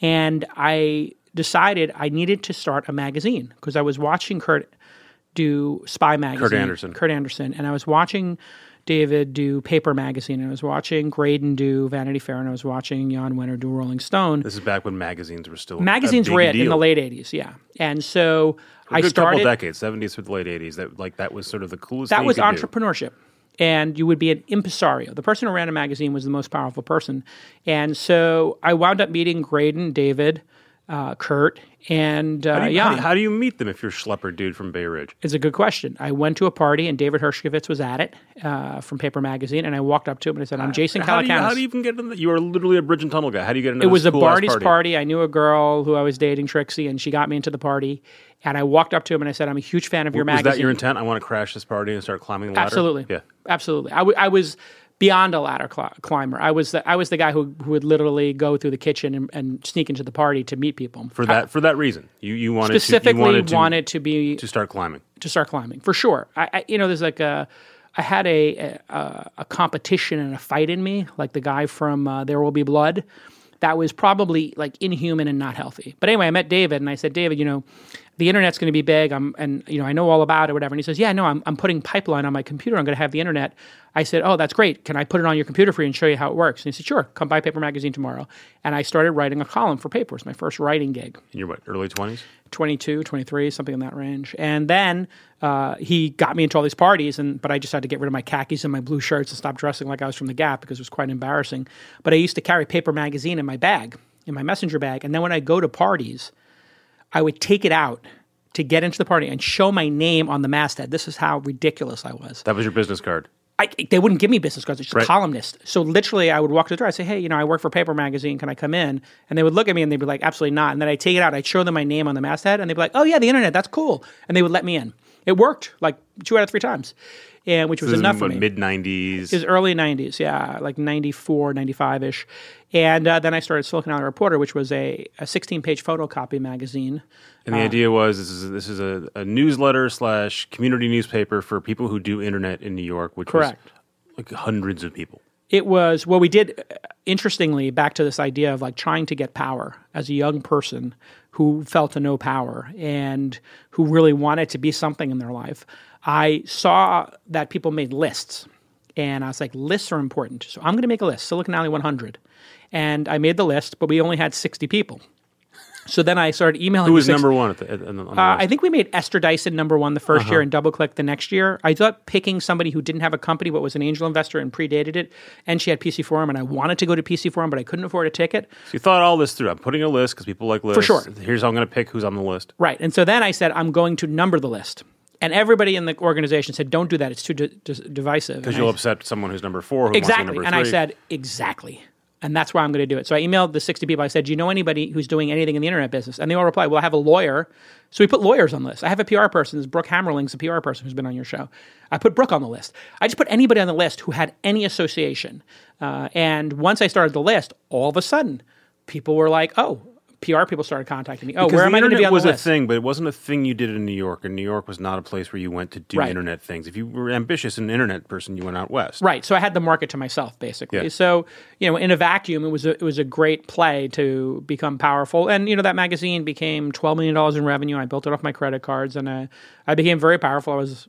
Speaker 3: And I decided I needed to start a magazine because I was watching Kurt do Spy Magazine.
Speaker 2: Kurt Andersen.
Speaker 3: Kurt Andersen. And I was watching David do Paper Magazine. And I was watching Graydon do Vanity Fair. And I was watching Jan Wenner do Rolling Stone.
Speaker 2: This is back when magazines were still
Speaker 3: Magazines were it in the late 80s. Yeah. And so
Speaker 2: A
Speaker 3: I started.
Speaker 2: couple decades, seventies through the late eighties. That like that was sort of the coolest.
Speaker 3: that was
Speaker 2: could do.
Speaker 3: And you would be an impresario. The person who ran a magazine was the most powerful person. And so i wound up meeting graydon david uh, kurt and uh,
Speaker 2: How do, you,
Speaker 3: Jan.
Speaker 2: how, do you, how do you meet them if you're schlepper dude from Bay Ridge?
Speaker 3: It's a good question. I went to a party and David Hershkovits was at it uh, from Paper Magazine, and I walked up to him and I said, "I'm Jason
Speaker 2: How do, you,
Speaker 3: Calacanis."
Speaker 2: how do you even get in? The, you are literally a bridge and tunnel guy. How do you get into
Speaker 3: it was a Barty's
Speaker 2: party?
Speaker 3: party. I knew a girl who I was dating, Trixie, and she got me into the party. And I walked up to him and I said, "I'm a huge fan of your
Speaker 2: Was
Speaker 3: magazine."
Speaker 2: that your intent? I want to crash this party and start climbing the ladder.
Speaker 3: Absolutely.
Speaker 2: Yeah.
Speaker 3: Absolutely. I, w- I was beyond a ladder cl- climber. I was the, I was the guy who, who would literally go through the kitchen and, and sneak into the party to meet people.
Speaker 2: For that for that reason, you you wanted
Speaker 3: Specifically,
Speaker 2: to, you wanted to,
Speaker 3: wanted to be
Speaker 2: to start climbing.
Speaker 3: to start climbing for sure. I, I you know, there's like a, I had a, a a competition and a fight in me, like the guy from uh, There Will Be Blood. That was probably like inhuman and not healthy. But anyway, I met David and I said, David, you know, the internet's going to be big. I'm and you know I know all about it, whatever. And he says, Yeah, no, I'm I'm putting pipeline on my computer. I'm going to have the internet. I said, Oh, that's great. Can I put it on your computer for you and show you how it works? And he said, Sure. Come by Paper Magazine tomorrow. And I started writing a column for Paper. It was my first writing gig.
Speaker 2: In your what early twenties?
Speaker 3: 22, 23, something in that range. And then uh, he got me into all these parties, and but I just had to get rid of my khakis and my blue shirts and stop dressing like I was from the Gap because it was quite embarrassing. But I used to carry paper magazine in my bag, in my messenger bag, and then when I go to parties, I would take it out to get into the party and show my name on the masthead. This is how ridiculous I was.
Speaker 2: That was your business card.
Speaker 3: I, they wouldn't give me business cards. It's just
Speaker 2: Right.
Speaker 3: columnist. So literally, I would walk to the door. I'd say, "Hey, you know, I work for Paper Magazine. Can I come in?" And they would look at me and they'd be like, "Absolutely not." And then I'd take it out. I'd show them my name on the masthead, and they'd be like, "Oh yeah, the internet. That's cool." And they would let me in. It worked like two out of three times, and which was
Speaker 2: This is
Speaker 3: enough for me.
Speaker 2: mid nineties.
Speaker 3: It was early 90s, yeah, like 94, 95 ish. And uh, then I started Silicon Alley Reporter, which was a, a 16 page photocopy magazine.
Speaker 2: And the idea was this is this is a, a newsletter slash community newspaper for people who do internet in New York, which
Speaker 3: Correct.
Speaker 2: was like hundreds of people.
Speaker 3: It was well, we did. uh, Interestingly, back to this idea of like trying to get power as a young person who felt to no power and who really wanted to be something in their life. I saw that people made lists, and I was like, lists are important. So I'm going to make a list, Silicon Alley 100, and I made the list, but we only had 60 people. So then I started emailing.
Speaker 2: Who was
Speaker 3: the 60
Speaker 2: number one at the, at, on the,
Speaker 3: uh. I think we made Esther Dyson number one the 1st year and DoubleClick the next year. I thought picking somebody who didn't have a company but was an angel investor and predated it, and she had PC Forum, and I wanted to go to PC Forum, but I couldn't afford a ticket.
Speaker 2: So you thought all this through. I'm putting a list because people like lists.
Speaker 3: For sure.
Speaker 2: Here's how I'm going to pick who's on the list.
Speaker 3: Right. And so then I said, I'm going to number the list. And everybody in the organization said, don't do that. It's too divisive.
Speaker 2: Because you'll
Speaker 3: I-
Speaker 2: upset someone who's number four. Who
Speaker 3: Exactly.
Speaker 2: Be
Speaker 3: And I said, exactly. And that's why I'm going to do it. So I emailed the 60 people. I said, Do you know anybody who's doing anything in the internet business? And they all replied, Well, I have a lawyer. So we put lawyers on the list. I have a PR person. This Brooke Hammerling's a PR person who's been on your show. I put Brooke on the list. I just put anybody on the list who had any association. Uh, and once I started the list, all of a sudden, people were like, Oh, PR people started contacting me. Oh,
Speaker 2: Because
Speaker 3: where am I going to be on
Speaker 2: was
Speaker 3: the
Speaker 2: a thing, but it wasn't a thing you did in New York. And New York was not a place where you went to do
Speaker 3: Right.
Speaker 2: internet things. If you were ambitious and an internet person, you went out west.
Speaker 3: Right. So I had the market to myself, basically.
Speaker 2: Yeah.
Speaker 3: So you know, in a vacuum, it was a, it was a great play to become powerful. And you know, that magazine became twelve million dollars in revenue. I built it off my credit cards, and I I became very powerful. I was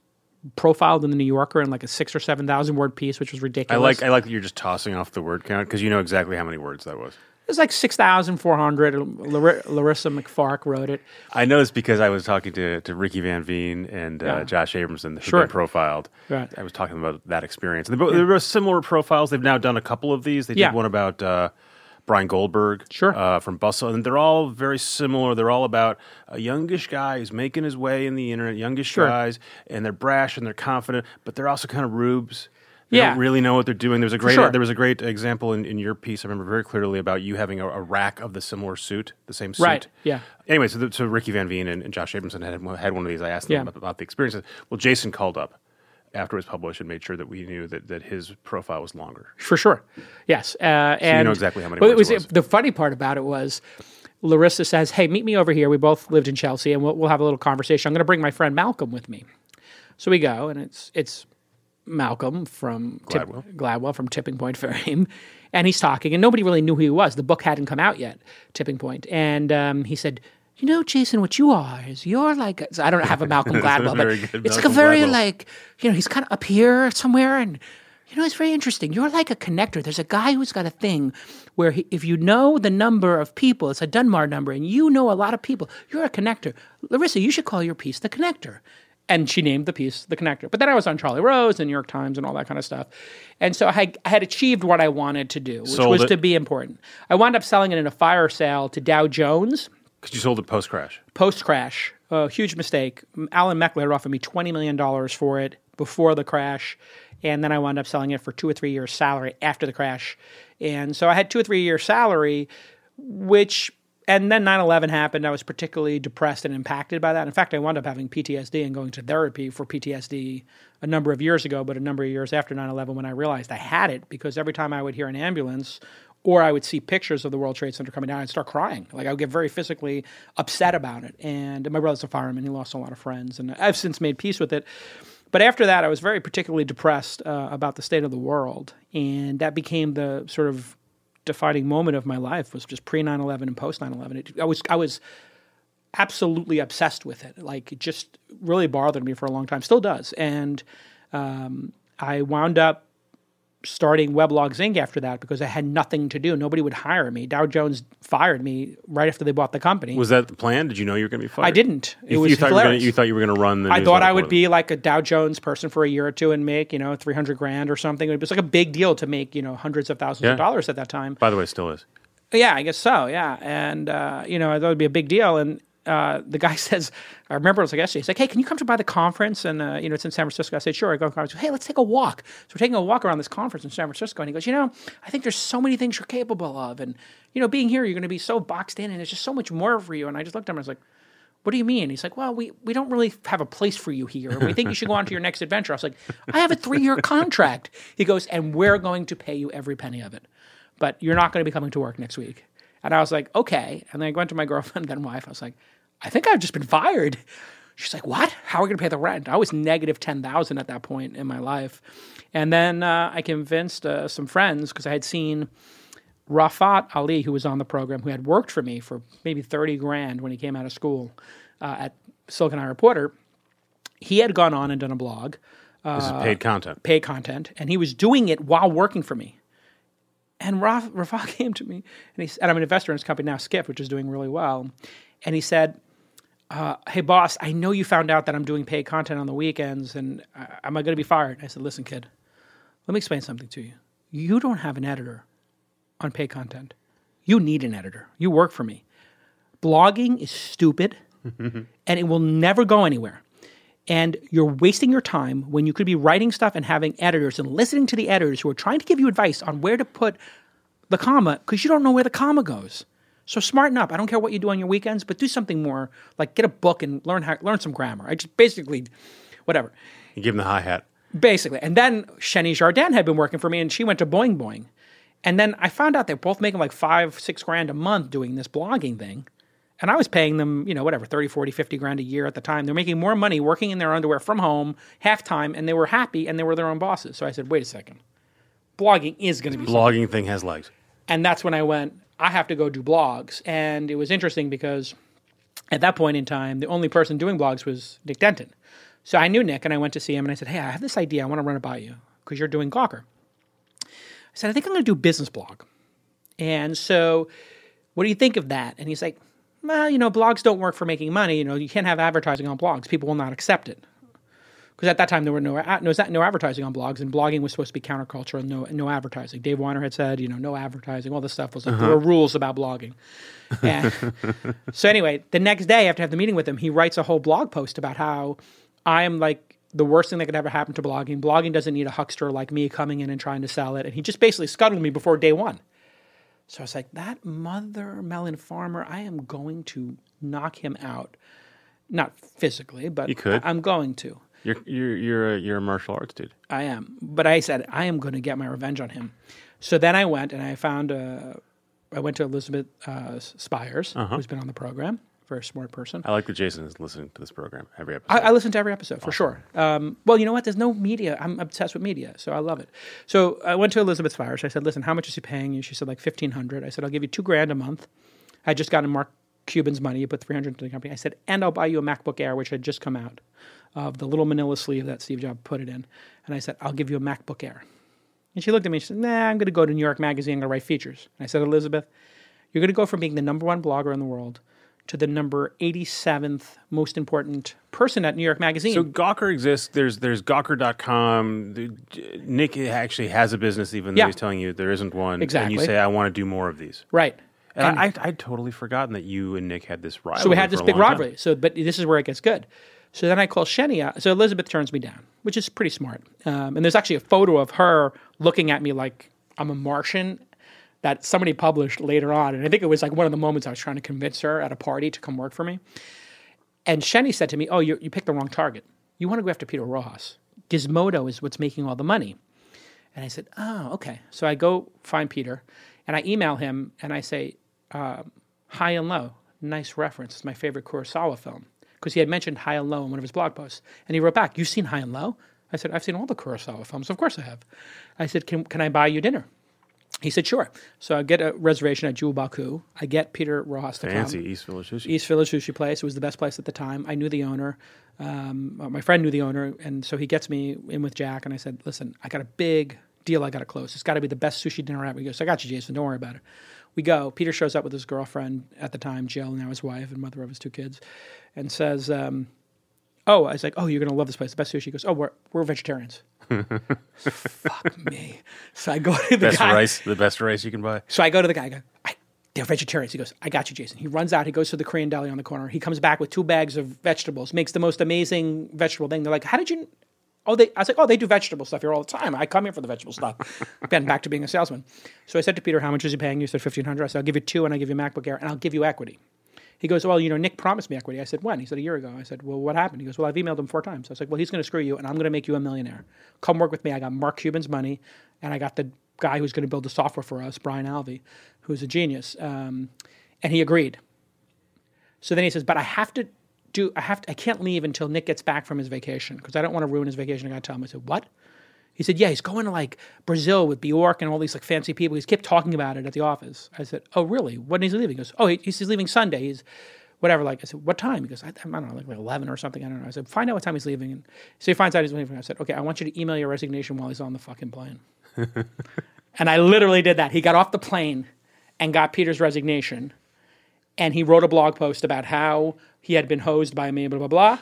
Speaker 3: profiled in the New Yorker in like a six or seven thousand word piece, which was ridiculous.
Speaker 2: I like I like that you're just tossing off the word count because you know exactly how many words that was.
Speaker 3: It was like six thousand four hundred. Lar- Larissa MacFarquhar wrote it.
Speaker 2: I know this because I was talking to, to Ricky Van Veen and uh,
Speaker 3: Yeah.
Speaker 2: Josh Abramson, who've
Speaker 3: Sure.
Speaker 2: been profiled.
Speaker 3: Right.
Speaker 2: I was talking about that experience. And they, both they were similar profiles. They've now done a couple of these. They did
Speaker 3: Yeah.
Speaker 2: one about uh, Bryan Goldberg
Speaker 3: Sure.
Speaker 2: uh, from Bustle. And they're all very similar. They're all about a youngish guy who's making his way in the internet, youngish
Speaker 3: Sure.
Speaker 2: guys, and they're brash and they're confident, but they're also kind of rubes. They
Speaker 3: Yeah.
Speaker 2: don't really know what they're doing. There was a great
Speaker 3: sure.
Speaker 2: there was a great example in, in your piece. I remember very clearly about you having a, a rack of the similar suit, the same suit.
Speaker 3: Right, yeah.
Speaker 2: Anyway, so, the, so Ricky Van Veen and, and Josh Abramson had had one of these. I asked them
Speaker 3: Yeah.
Speaker 2: about, about the experiences. Well, Jason called up after it was published and made sure that we knew that, that his profile was longer.
Speaker 3: For sure. Yes. Uh, and
Speaker 2: know exactly how many
Speaker 3: well, it was,
Speaker 2: it was.
Speaker 3: The funny part about it was Larissa says, Hey, meet me over here. We both lived in Chelsea and we'll, we'll have a little conversation. I'm going to bring my friend Malcolm with me. So we go, and it's it's Malcolm from Tip-
Speaker 2: Gladwell.
Speaker 3: Gladwell from Tipping Point fame, and he's talking, and nobody really knew who he was. The book hadn't come out yet, Tipping Point, and um, he said, "You know, Jason, what you are is you're like so I don't have a Malcolm Gladwell, but
Speaker 2: good
Speaker 3: it's like a very
Speaker 2: Gladwell.
Speaker 3: like you know he's kind of up here somewhere, and you know it's very interesting. You're like a connector. There's a guy who's got a thing where he, if you know the number of people, it's a Dunbar number, and you know a lot of people, you're a connector. Larissa, you should call your piece the connector." And she named the piece the connector. But then I was on Charlie Rose and New York Times and all that kind of stuff. And so I had, I had achieved what I wanted to do, which
Speaker 2: Sold
Speaker 3: was
Speaker 2: it.
Speaker 3: to be important. I wound up selling it in a fire sale to Dow Jones
Speaker 2: Because you sold it post crash.
Speaker 3: post crash. A huge mistake. Alan Meckler offered me $20 million for it before the crash. And then I wound up selling it for two or three years' salary after the crash. And so I had two or three years' salary, which, and then 9 11 happened. I was particularly depressed and impacted by that. In fact, I wound up having PTSD and going to therapy for PTSD a number of years ago, but a number of years after 9 11 when I realized I had it because every time I would hear an ambulance, or I would see pictures of the World Trade Center coming down, I'd start crying. Like I would get very physically upset about it. And my brother's a fireman; he lost a lot of friends, and I've since made peace with it. But after that, I was very particularly depressed uh, about the state of the world, and that became the sort of defining moment of my life. Was just pre 9-11 and post 9-11. I was I was absolutely obsessed with it. Like it just really bothered me for a long time. Still does. And um, I wound up starting Weblogs Inc. after that because I had nothing to do. Nobody would hire me. Dow Jones fired me right after they bought the company.
Speaker 2: Was that the plan? Did you know you were going to be fired?
Speaker 3: I didn't. It
Speaker 2: You,
Speaker 3: was
Speaker 2: you thought you were, gonna, you thought you were going to run the.
Speaker 3: I thought I would be like a Dow Jones person for a year or two and make, you know, 300 grand or something. It was like a big deal to make, you know, hundreds of thousands
Speaker 2: Yeah.
Speaker 3: of dollars at that time.
Speaker 2: By the way, it still is.
Speaker 3: Yeah, I guess so. Yeah, and uh, you know, that it'd be a big deal. And uh, the guy says, I remember it was like yesterday. He's like, "Hey, can you come to by the conference?" And uh, you know, it's in San Francisco. I said, "Sure." I go to conference. Hey, let's take a walk. So we're taking a walk around this conference in San Francisco. And he goes, "You know, I think there's so many things you're capable of, and you know, being here, you're going to be so boxed in, and there's just so much more for you." And I just looked at him. and I was like. What do you mean? He's like, well, we, we don't really have a place for you here. We think you should go on to your next adventure. I was like, I have a three year contract. He goes, and we're going to pay you every penny of it. But you're not going to be coming to work next week. And I was like, okay. And then I went to my girlfriend, then wife. I was like, I think I've just been fired. She's like, "What? How are we going to pay the rent?" I was negative ten thousand at that point in my life, and then uh, I convinced uh, some friends because I had seen Rafat Ali, who was on the program, who had worked for me for maybe thirty grand when he came out of school uh, at Silicon Alley Reporter. He had gone on and done a blog,
Speaker 2: This is paid content.
Speaker 3: paid content, and he was doing it while working for me. And Raf, Rafat came to me, and, he, and I'm an investor in his company now, Skift, which is doing really well. And he said, uh, "Hey, boss, I know you found out that I'm doing paid content on the weekends, and uh, am I going to be fired?" I said, "Listen, kid, let me explain something to you. You don't have an editor on paid content. You need an editor. You work for me. Blogging is stupid, and it will never go anywhere." and you're wasting your time when you could be writing stuff and having editors and listening to the editors who are trying to give you advice on where to put the comma because you don't know where the comma goes. So smarten up. I don't care what you do on your weekends, but do something more like get a book and learn how learn some grammar. I just basically whatever.
Speaker 2: You give him the hi hat.
Speaker 3: Basically. And then Xeni Jardin had been working for me and she went to Boing Boing. And then I found out they're both making like five, six grand a month doing this blogging thing. And I was paying them, you know, whatever, 30, 40, 50 grand a year at the time. They're making more money working in their underwear from home, half time, and they were happy and they were their own bosses. So I said, wait a second. Blogging is going to be something.
Speaker 2: Blogging thing has legs.
Speaker 3: And that's when I went, I have to go do blogs. And it was interesting because at that point in time, the only person doing blogs was Nick Denton. So I knew Nick and I went to see him and I said, Hey, I have this idea. I want to run it by you because you're doing Gawker. I said, I think I'm going to do business blog. And so what do you think of that? And he's like, well, you know, blogs don't work for making money. You know, you can't have advertising on blogs. People will not accept it. Because at that time there were no no, no advertising on blogs, and blogging was supposed to be counterculture and no no advertising. Dave Winer had said, you know, no advertising. All this stuff was like there uh-huh. were rules about blogging. And so anyway, the next day after I have the meeting with him, he writes a whole blog post about how I am like the worst thing that could ever happen to blogging. Blogging doesn't need a huckster like me coming in and trying to sell it, and he just basically scuttled me before day one. So I was like, that mother melon farmer, I am going to knock him out. Not physically, but. I, am going to.
Speaker 2: You're you're you're a, you're a martial arts dude.
Speaker 3: I am. But I said, I am going to get my revenge on him. So then I went and I found, uh, I went to Elizabeth uh, Spiers,
Speaker 2: Uh-huh.
Speaker 3: who's been on the program, very smart person.
Speaker 2: I like that Jason is listening to this program every episode.
Speaker 3: I, I listen to every episode for sure. Um, well, you know what? There's no media. I'm obsessed with media, so I love it. So I went to Elizabeth Spiers. I said, "Listen, how much is he paying you?" She said, "Like fifteen hundred. I said, "I'll give you two grand a month." I just got gotten Mark Cuban's money. You put three hundred into the company. I said, "And I'll buy you a MacBook Air, which had just come out, of the little Manila sleeve that Steve Jobs put it in." And I said, "I'll give you a MacBook Air." And she looked at me. and She said, "Nah, I'm going to go to New York Magazine. I'm going to write features." And I said, "Elizabeth, you're going to go from being the number one blogger in the world." To the number 87th most important person at New York Magazine.
Speaker 2: so Gawker exists. There's there's Gawker.com. Nick actually has a business, even though
Speaker 3: Yeah.
Speaker 2: he's telling you there isn't one.
Speaker 3: Exactly.
Speaker 2: And you say, I want to do more of these.
Speaker 3: Right.
Speaker 2: And, I, I'd totally forgotten that you and Nick had this rivalry.
Speaker 3: So we had this big
Speaker 2: time.
Speaker 3: rivalry. So, but this is where it gets good. So then I call Xeni out. So Elizabeth turns me down, which is pretty smart. Um, and there's actually a photo of her looking at me like I'm a Martian that somebody published later on. And I think it was like one of the moments I was trying to convince her at a party to come work for me. And Xeni said to me, Oh, you, you picked the wrong target. You want to go after Peter Rojas. Gizmodo is what's making all the money. And I said, Oh, okay. So I go find Peter and I email him and I say, um, High and Low, nice reference. It's my favorite Kurosawa film. Because he had mentioned High and Low in one of his blog posts. And he wrote back, You've seen High and Low? I said, I've seen all the Kurosawa films. Of course I have. I said, Can, can I buy you dinner? He said, Sure. So I get a reservation at Jewel Bako. I get Peter Rojas to come.
Speaker 2: Fancy East Village Sushi.
Speaker 3: East Village Sushi Place. It was the best place at the time. I knew the owner. Um, uh, my friend knew the owner, and so he gets me in with Jack. And I said, "Listen, I got a big deal. I got to close. It's got to be the best sushi dinner ever." He goes, "I got you, Jason. Don't worry about it." We go. Peter shows up with his girlfriend at the time, Jill, now his wife and mother of his two kids, and says, um, "Oh, I was like, oh, you're gonna love this place, the best sushi." He goes, "Oh, we're we're vegetarians." Fuck me. So I go to the
Speaker 2: Best
Speaker 3: guy.
Speaker 2: rice, the best rice you can buy.
Speaker 3: So I go to the guy. I go, I, they're vegetarians. He goes, I got you, Jason. He runs out. He goes to the Korean deli on the corner. He comes back with two bags of vegetables. Makes the most amazing vegetable thing. They're like, how did you? Oh, they. I was like, oh, they do vegetable stuff here all the time. I come here for the vegetable stuff. Again, back to being a salesman. So I said to Peter, how much is he paying you? He said fifteen hundred. I said, I'll give you two, and I'll give you a MacBook Air, and I'll give you equity. He goes, well, you know, Nick promised me equity. I said, when? He said, a year ago. I said, well, what happened? He goes, well, I've emailed him four times. I was like, well, he's going to screw you, and I'm going to make you a millionaire. Come work with me. I got Mark Cuban's money, and I got the guy who's going to build the software for us, Brian Alvey, who's a genius. Um, and he agreed. So then he says, but I have to "Do I have to? I can't leave until Nick gets back from his vacation because I don't want to ruin his vacation." I got to tell him. I said, "What?" He said, "Yeah, he's going to like Brazil with Bjork and all these like fancy people. He's kept talking about it at the office." I said, "Oh, really? When is he leaving?" He goes, "Oh, he, he's leaving Sunday. He's whatever." Like I said, "What time?" He goes, I, I don't know, like, like eleven or something. I don't know." I said, "Find out what time he's leaving." And so he finds out he's leaving. I said, "Okay, I want you to email your resignation while he's on the fucking plane." and I literally did that. He got off the plane and got Peter's resignation, and he wrote a blog post about how he had been hosed by me, blah blah blah.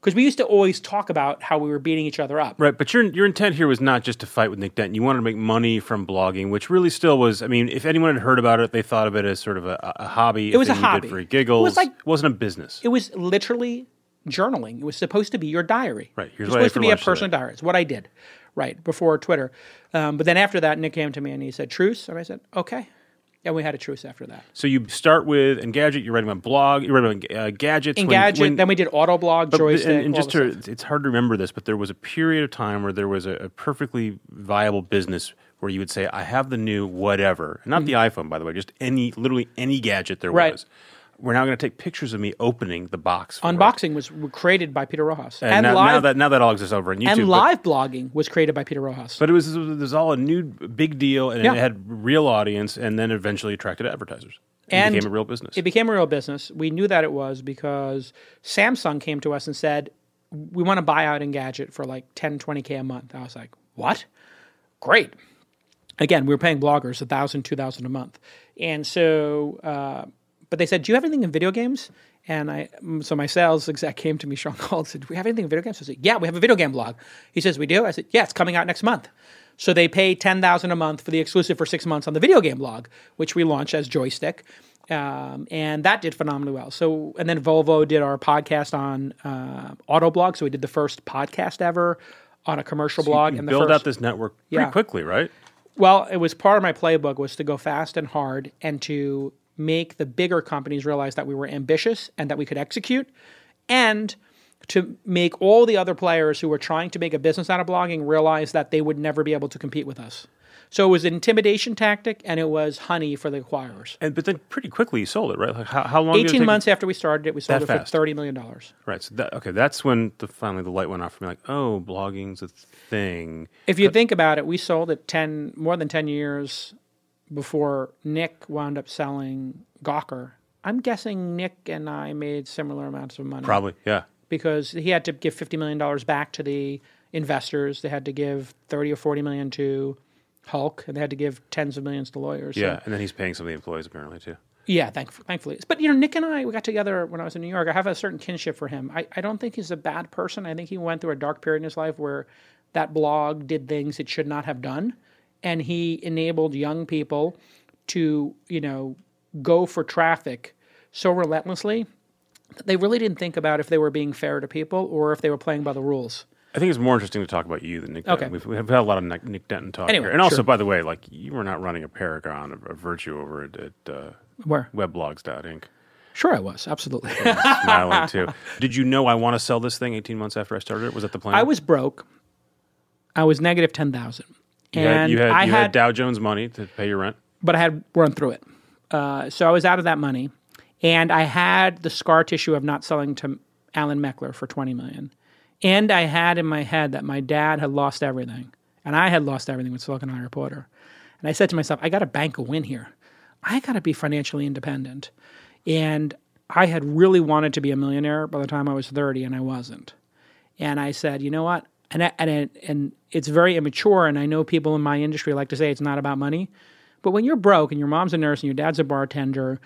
Speaker 3: Because we used to always talk about how we were beating each other up.
Speaker 2: Right, but your your intent here was not just to fight with Nick Denton. You wanted to make money from blogging, which really still was. I mean, if anyone had heard about it, they thought of it as sort of a, a hobby.
Speaker 3: It was a hobby.
Speaker 2: for giggles.
Speaker 3: It was like-
Speaker 2: it wasn't a business.
Speaker 3: It was literally journaling. It was supposed to be your diary.
Speaker 2: Right, here's
Speaker 3: It was
Speaker 2: what I ate
Speaker 3: supposed to be a personal
Speaker 2: today.
Speaker 3: diary. It's what I did, right before Twitter. Um, but then after that, Nick came to me and he said, "Truce," and I said, "Okay." And we had a truce after that.
Speaker 2: so you start with Engadget. You're writing about blog. You're writing about uh, gadgets.
Speaker 3: Engadget.
Speaker 2: when-
Speaker 3: then we did Autoblog,
Speaker 2: But-
Speaker 3: Joystiq.
Speaker 2: and, and just to,
Speaker 3: stuff.
Speaker 2: it's hard to remember this, but there was a period of time where there was a, a perfectly viable business where you would say, "I have the new whatever," not the iPhone, by the way, just any, literally any gadget there
Speaker 3: Mm-hmm. Right.
Speaker 2: was. We're now going to take pictures of me opening the box. for it.
Speaker 3: Unboxing was created by Peter Rojas,
Speaker 2: And,
Speaker 3: and,
Speaker 2: now,
Speaker 3: live
Speaker 2: now that now that all exists over on YouTube.
Speaker 3: and
Speaker 2: but-
Speaker 3: live blogging was created by Peter Rojas.
Speaker 2: But it was, it was all a new big deal, and
Speaker 3: Yeah.
Speaker 2: it had real audience, and then eventually attracted advertisers.
Speaker 3: And
Speaker 2: it became a real business.
Speaker 3: It became a real business. We knew that it was because Samsung came to us and said, "We want to buy out Engadget for like 10, 20k a month." I was like, "What? Great." Again, we were paying bloggers a thousand, two thousand a month, and so, uh, but they said, "Do you have anything in video games?" And I, so my sales exec came to me, Sean called, and said, "Do we have anything in video games?" I said, "Yeah, we have a video game blog." He says, "We do." I said, "Yeah, it's coming out next month." So they pay ten thousand a month for the exclusive for six months on the video game blog, which we launched as Joystiq, um, and that did phenomenally well. So and then Volvo did our podcast on uh, Autoblog, so we did the first podcast ever on a commercial blog.
Speaker 2: you
Speaker 3: and
Speaker 2: build
Speaker 3: first,
Speaker 2: out this network pretty
Speaker 3: Yeah.
Speaker 2: quickly, right?
Speaker 3: well, it was part of my playbook was to go fast and hard and to make the bigger companies realize that we were ambitious and that we could execute and to make all the other players who were trying to make a business out of blogging realize that they would never be able to compete with us. So it was an intimidation tactic and it was honey for the acquirers.
Speaker 2: And but then pretty quickly you sold it, right? Like how, how long? did it
Speaker 3: 18 months after we started it, we sold it for $30 million.
Speaker 2: Right. So that, okay, that's when the finally the light went off for me. Like, oh, blogging's a thing.
Speaker 3: If you think about it, we sold it 10 more than 10 years before Nick wound up selling Gawker. I'm guessing Nick and I made similar amounts of money.
Speaker 2: Probably, yeah.
Speaker 3: Because he had to give $50 million back to the investors. They had to give 30 or 40 million to Hulk, and they had to give tens of millions to lawyers. So-
Speaker 2: Yeah, and then he's paying some of the employees apparently too.
Speaker 3: yeah, thank, thankfully. But you know, Nick and I we got together when I was in New York. I have a certain kinship for him. I, I don't think he's a bad person. I think he went through a dark period in his life where that blog did things it should not have done, and he enabled young people to you know go for traffic so relentlessly that they really didn't think about if they were being fair to people or if they were playing by the rules.
Speaker 2: I think it's more interesting to talk about you than Nick.
Speaker 3: Okay.
Speaker 2: Denton. We've, we've had a lot of Nick, Nick Denton talk
Speaker 3: Anyway,
Speaker 2: here, and also,
Speaker 3: sure.
Speaker 2: by the way, like you were not running a Paragon of, of virtue over at, at uh,
Speaker 3: Where?
Speaker 2: Weblogs.inc.
Speaker 3: Sure, I was absolutely.
Speaker 2: I Smiling too. Did you know I want to sell this thing 18 months after I started it? Was that the plan?
Speaker 3: I was broke. I was negative ten thousand,
Speaker 2: You had, you had,
Speaker 3: I
Speaker 2: you
Speaker 3: had
Speaker 2: had Dow Jones money to pay your rent.
Speaker 3: but I had run through it. Uh, so I was out of that money, and I had the scar tissue of not selling to Alan Meckler for twenty million, and I had in my head that my dad had lost everything, and I had lost everything with Silicon Alley Reporter, and I said to myself, I got to bank a win here. I got to be financially independent, and I had really wanted to be a millionaire by the time I was thirty, and I wasn't. And I said, you know what? And I- and it, and it's very immature. And I know people in my industry like to say it's not about money, but when you're broke and your mom's a nurse and your dad's a bartender,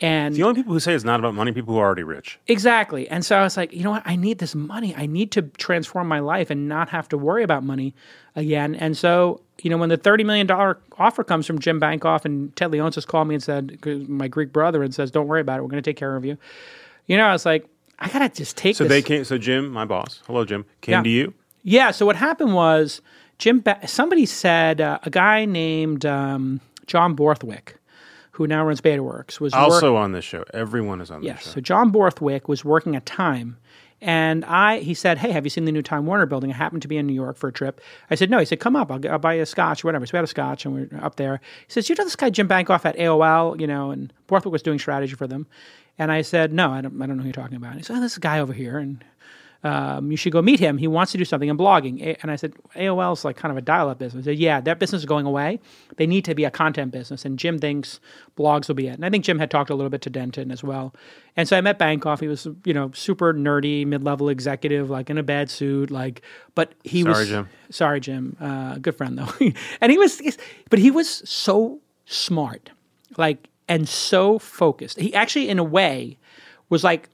Speaker 3: and
Speaker 2: The only people who say it's not about money, people who are already rich.
Speaker 3: Exactly. And so I was like, you know what? I need this money. I need to transform my life and not have to worry about money again. And so, you know, when the $30 million offer comes from Jim Bankoff and Ted Leonsis called me and said, my Greek brother, and says, don't worry about it. We're going to take care of you. You know, I was like, I got to just take
Speaker 2: So
Speaker 3: this.
Speaker 2: they came. So Jim, my boss, hello Jim, came
Speaker 3: Yeah.
Speaker 2: to you.
Speaker 3: Yeah. So what happened was Jim. Ba- somebody said uh, a guy named um, John Borthwick, who now runs BetaWorks, was work-
Speaker 2: Also on this show, everyone is on
Speaker 3: Yes.
Speaker 2: this show.
Speaker 3: So John Borthwick was working at Time. And I, he said, "Hey, have you seen the new Time Warner building?" I happened to be in New York for a trip. I said, "No." He said, "Come up. I'll, I'll buy you a scotch, or whatever." So we had a scotch, and we are up there. He says, "You know this guy Jim Bankoff at AOL, you know?" And Borthwick was doing strategy for them. And I said, no, I don't, I don't know who you're talking about. And he said, oh, this guy over here. And um, you should go meet him. He wants to do something in blogging. And I said, AOL is like kind of a dial up business. Said, yeah, that business is going away. They need to be a content business. And Jim thinks blogs will be it. And I think Jim had talked a little bit to Denton as well. And so I met Bankoff. He was, you know, super nerdy, mid level executive, like in a bad suit. Like, but he
Speaker 2: Sorry,
Speaker 3: was.
Speaker 2: Jim.
Speaker 3: Sorry, Jim. Uh, good friend, though. and he was, but he was so smart, like, and so focused. He actually, in a way, was like